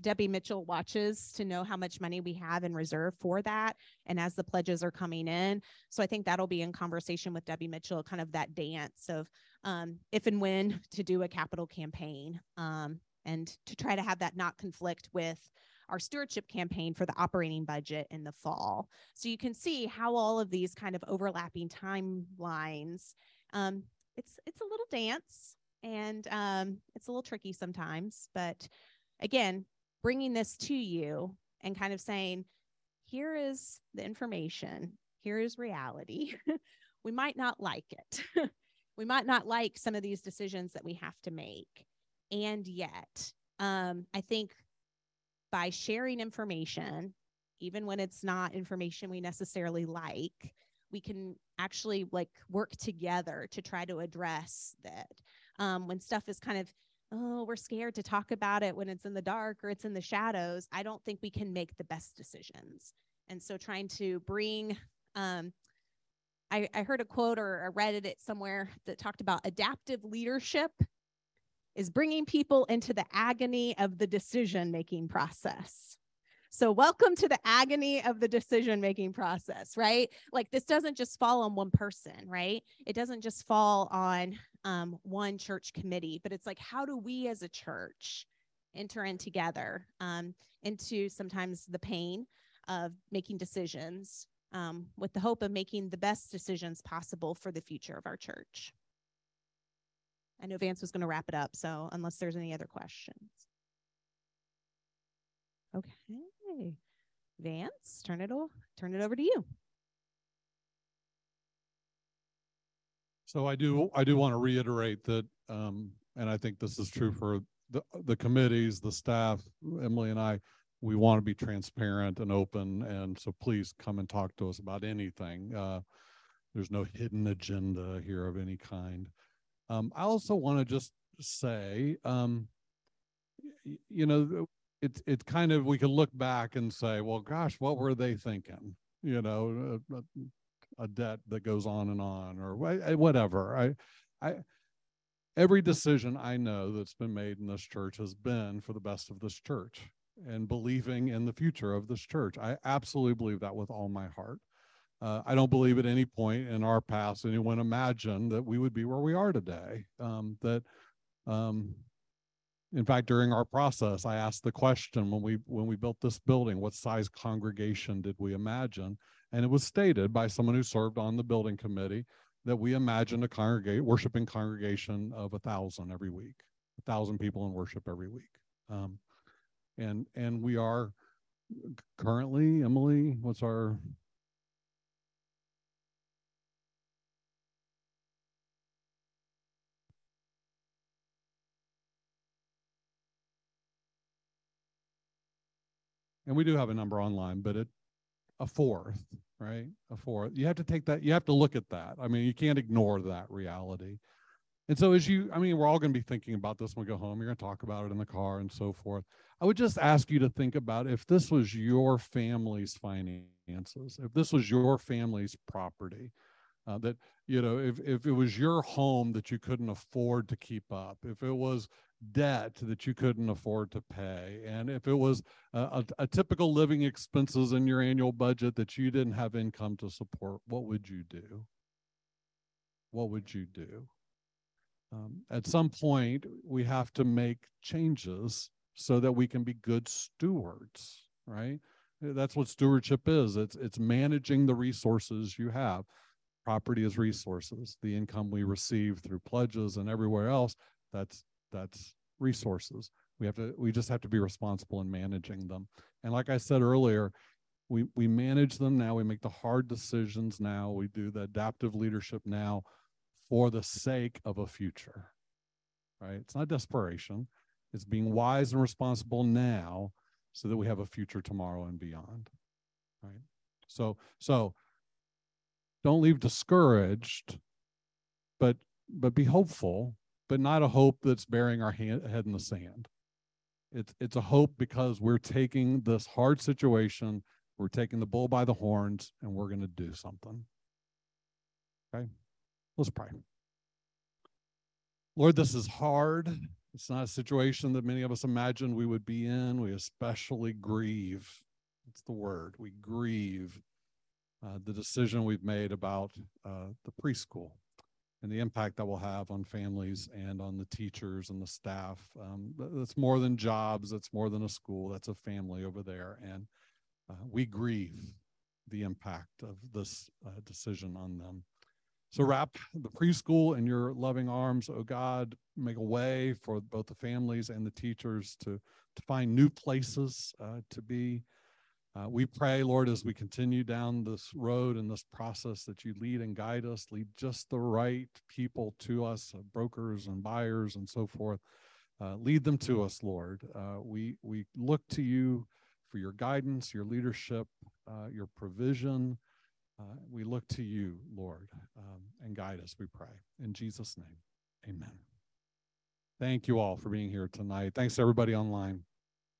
Debbie Mitchell watches to know how much money we have in reserve for that. And as the pledges are coming in. So I think that'll be in conversation with Debbie Mitchell, kind of that dance of um, if and when to do a capital campaign um, and to try to have that not conflict with our stewardship campaign for the operating budget in the fall. So you can see how all of these kind of overlapping timelines. Um, it's it's a little dance and um, it's a little tricky sometimes, but again, bringing this to you and kind of saying, here is the information, here is reality. we might not like it. we might not like some of these decisions that we have to make. And yet, um, I think by sharing information, even when it's not information we necessarily like, we can actually like work together to try to address that. Um, when stuff is kind of oh, we're scared to talk about it when it's in the dark or it's in the shadows, I don't think we can make the best decisions. And so trying to bring, um, I, I heard a quote or I read it somewhere that talked about adaptive leadership is bringing people into the agony of the decision making process. So, welcome to the agony of the decision making process, right? Like, this doesn't just fall on one person, right? It doesn't just fall on um, one church committee, but it's like, how do we as a church enter in together um, into sometimes the pain of making decisions um, with the hope of making the best decisions possible for the future of our church? I know Vance was going to wrap it up, so unless there's any other questions. Okay. Vance, turn it over, turn it over to you. So I do, I do want to reiterate that, um, and I think this is true for the, the committees, the staff, Emily and I, we want to be transparent and open. And so please come and talk to us about anything. Uh, there's no hidden agenda here of any kind. Um, I also want to just say, um, you know, it's it's kind of we can look back and say, well, gosh, what were they thinking? You know, a, a debt that goes on and on, or whatever. I, I, every decision I know that's been made in this church has been for the best of this church and believing in the future of this church. I absolutely believe that with all my heart. Uh, I don't believe at any point in our past anyone imagined that we would be where we are today. Um, that um, in fact during our process i asked the question when we when we built this building what size congregation did we imagine? And it was stated by someone who served on the building committee that we imagined a congregate worshiping congregation of a thousand every week a thousand people in worship every week. Um, and and we are currently emily what's our and we do have a number online, but it a fourth, right? A fourth. You have to take that, you have to look at that. I mean, you can't ignore that reality. And so as you, I mean, we're all going to be thinking about this when we go home. You're going to talk about it in the car and so forth. I would just ask you to think about if this was your family's finances, if this was your family's property, uh, that you know if, if it was your home that you couldn't afford to keep up if it was debt that you couldn't afford to pay and if it was a, a, typical living expenses in your annual budget that you didn't have income to support what would you do? What would you do? Um, at some point we have to make changes so that we can be good stewards right? That's what stewardship is. It's it's managing the resources you have property as resources the income we receive through pledges and everywhere else that's that's resources. We have to we just have to be responsible in managing them. And like i said earlier we we manage them now we make the hard decisions now we do the adaptive leadership now for the sake of a future right? It's not desperation. It's being wise and responsible now so that we have a future tomorrow and beyond right? So so don't leave discouraged but but be hopeful but not a hope that's burying our hand, head in the sand. It's it's a hope because we're taking this hard situation we're taking the bull by the horns and we're going to do something. Okay let's pray. Lord this is hard. It's not a situation that many of us imagined we would be in. We especially grieve. It's the word. We grieve uh, the decision we've made about uh, the preschool and the impact that will have on families and on the teachers and the staff. Um, that's more than jobs. That's more than a school. That's a family over there. And uh, we grieve the impact of this uh, decision on them. So wrap the preschool in your loving arms, oh God, make a way for both the families and the teachers to, to find new places uh, to be uh, we pray, Lord, as we continue down this road and this process that you lead and guide us, lead just the right people to us, uh, brokers and buyers and so forth. Uh, lead them to us, Lord. Uh, we we look to you for your guidance, your leadership, uh, your provision. Uh, we look to you, Lord, um, and guide us. We pray in Jesus' name. Amen. Thank you all for being here tonight. Thanks to everybody online.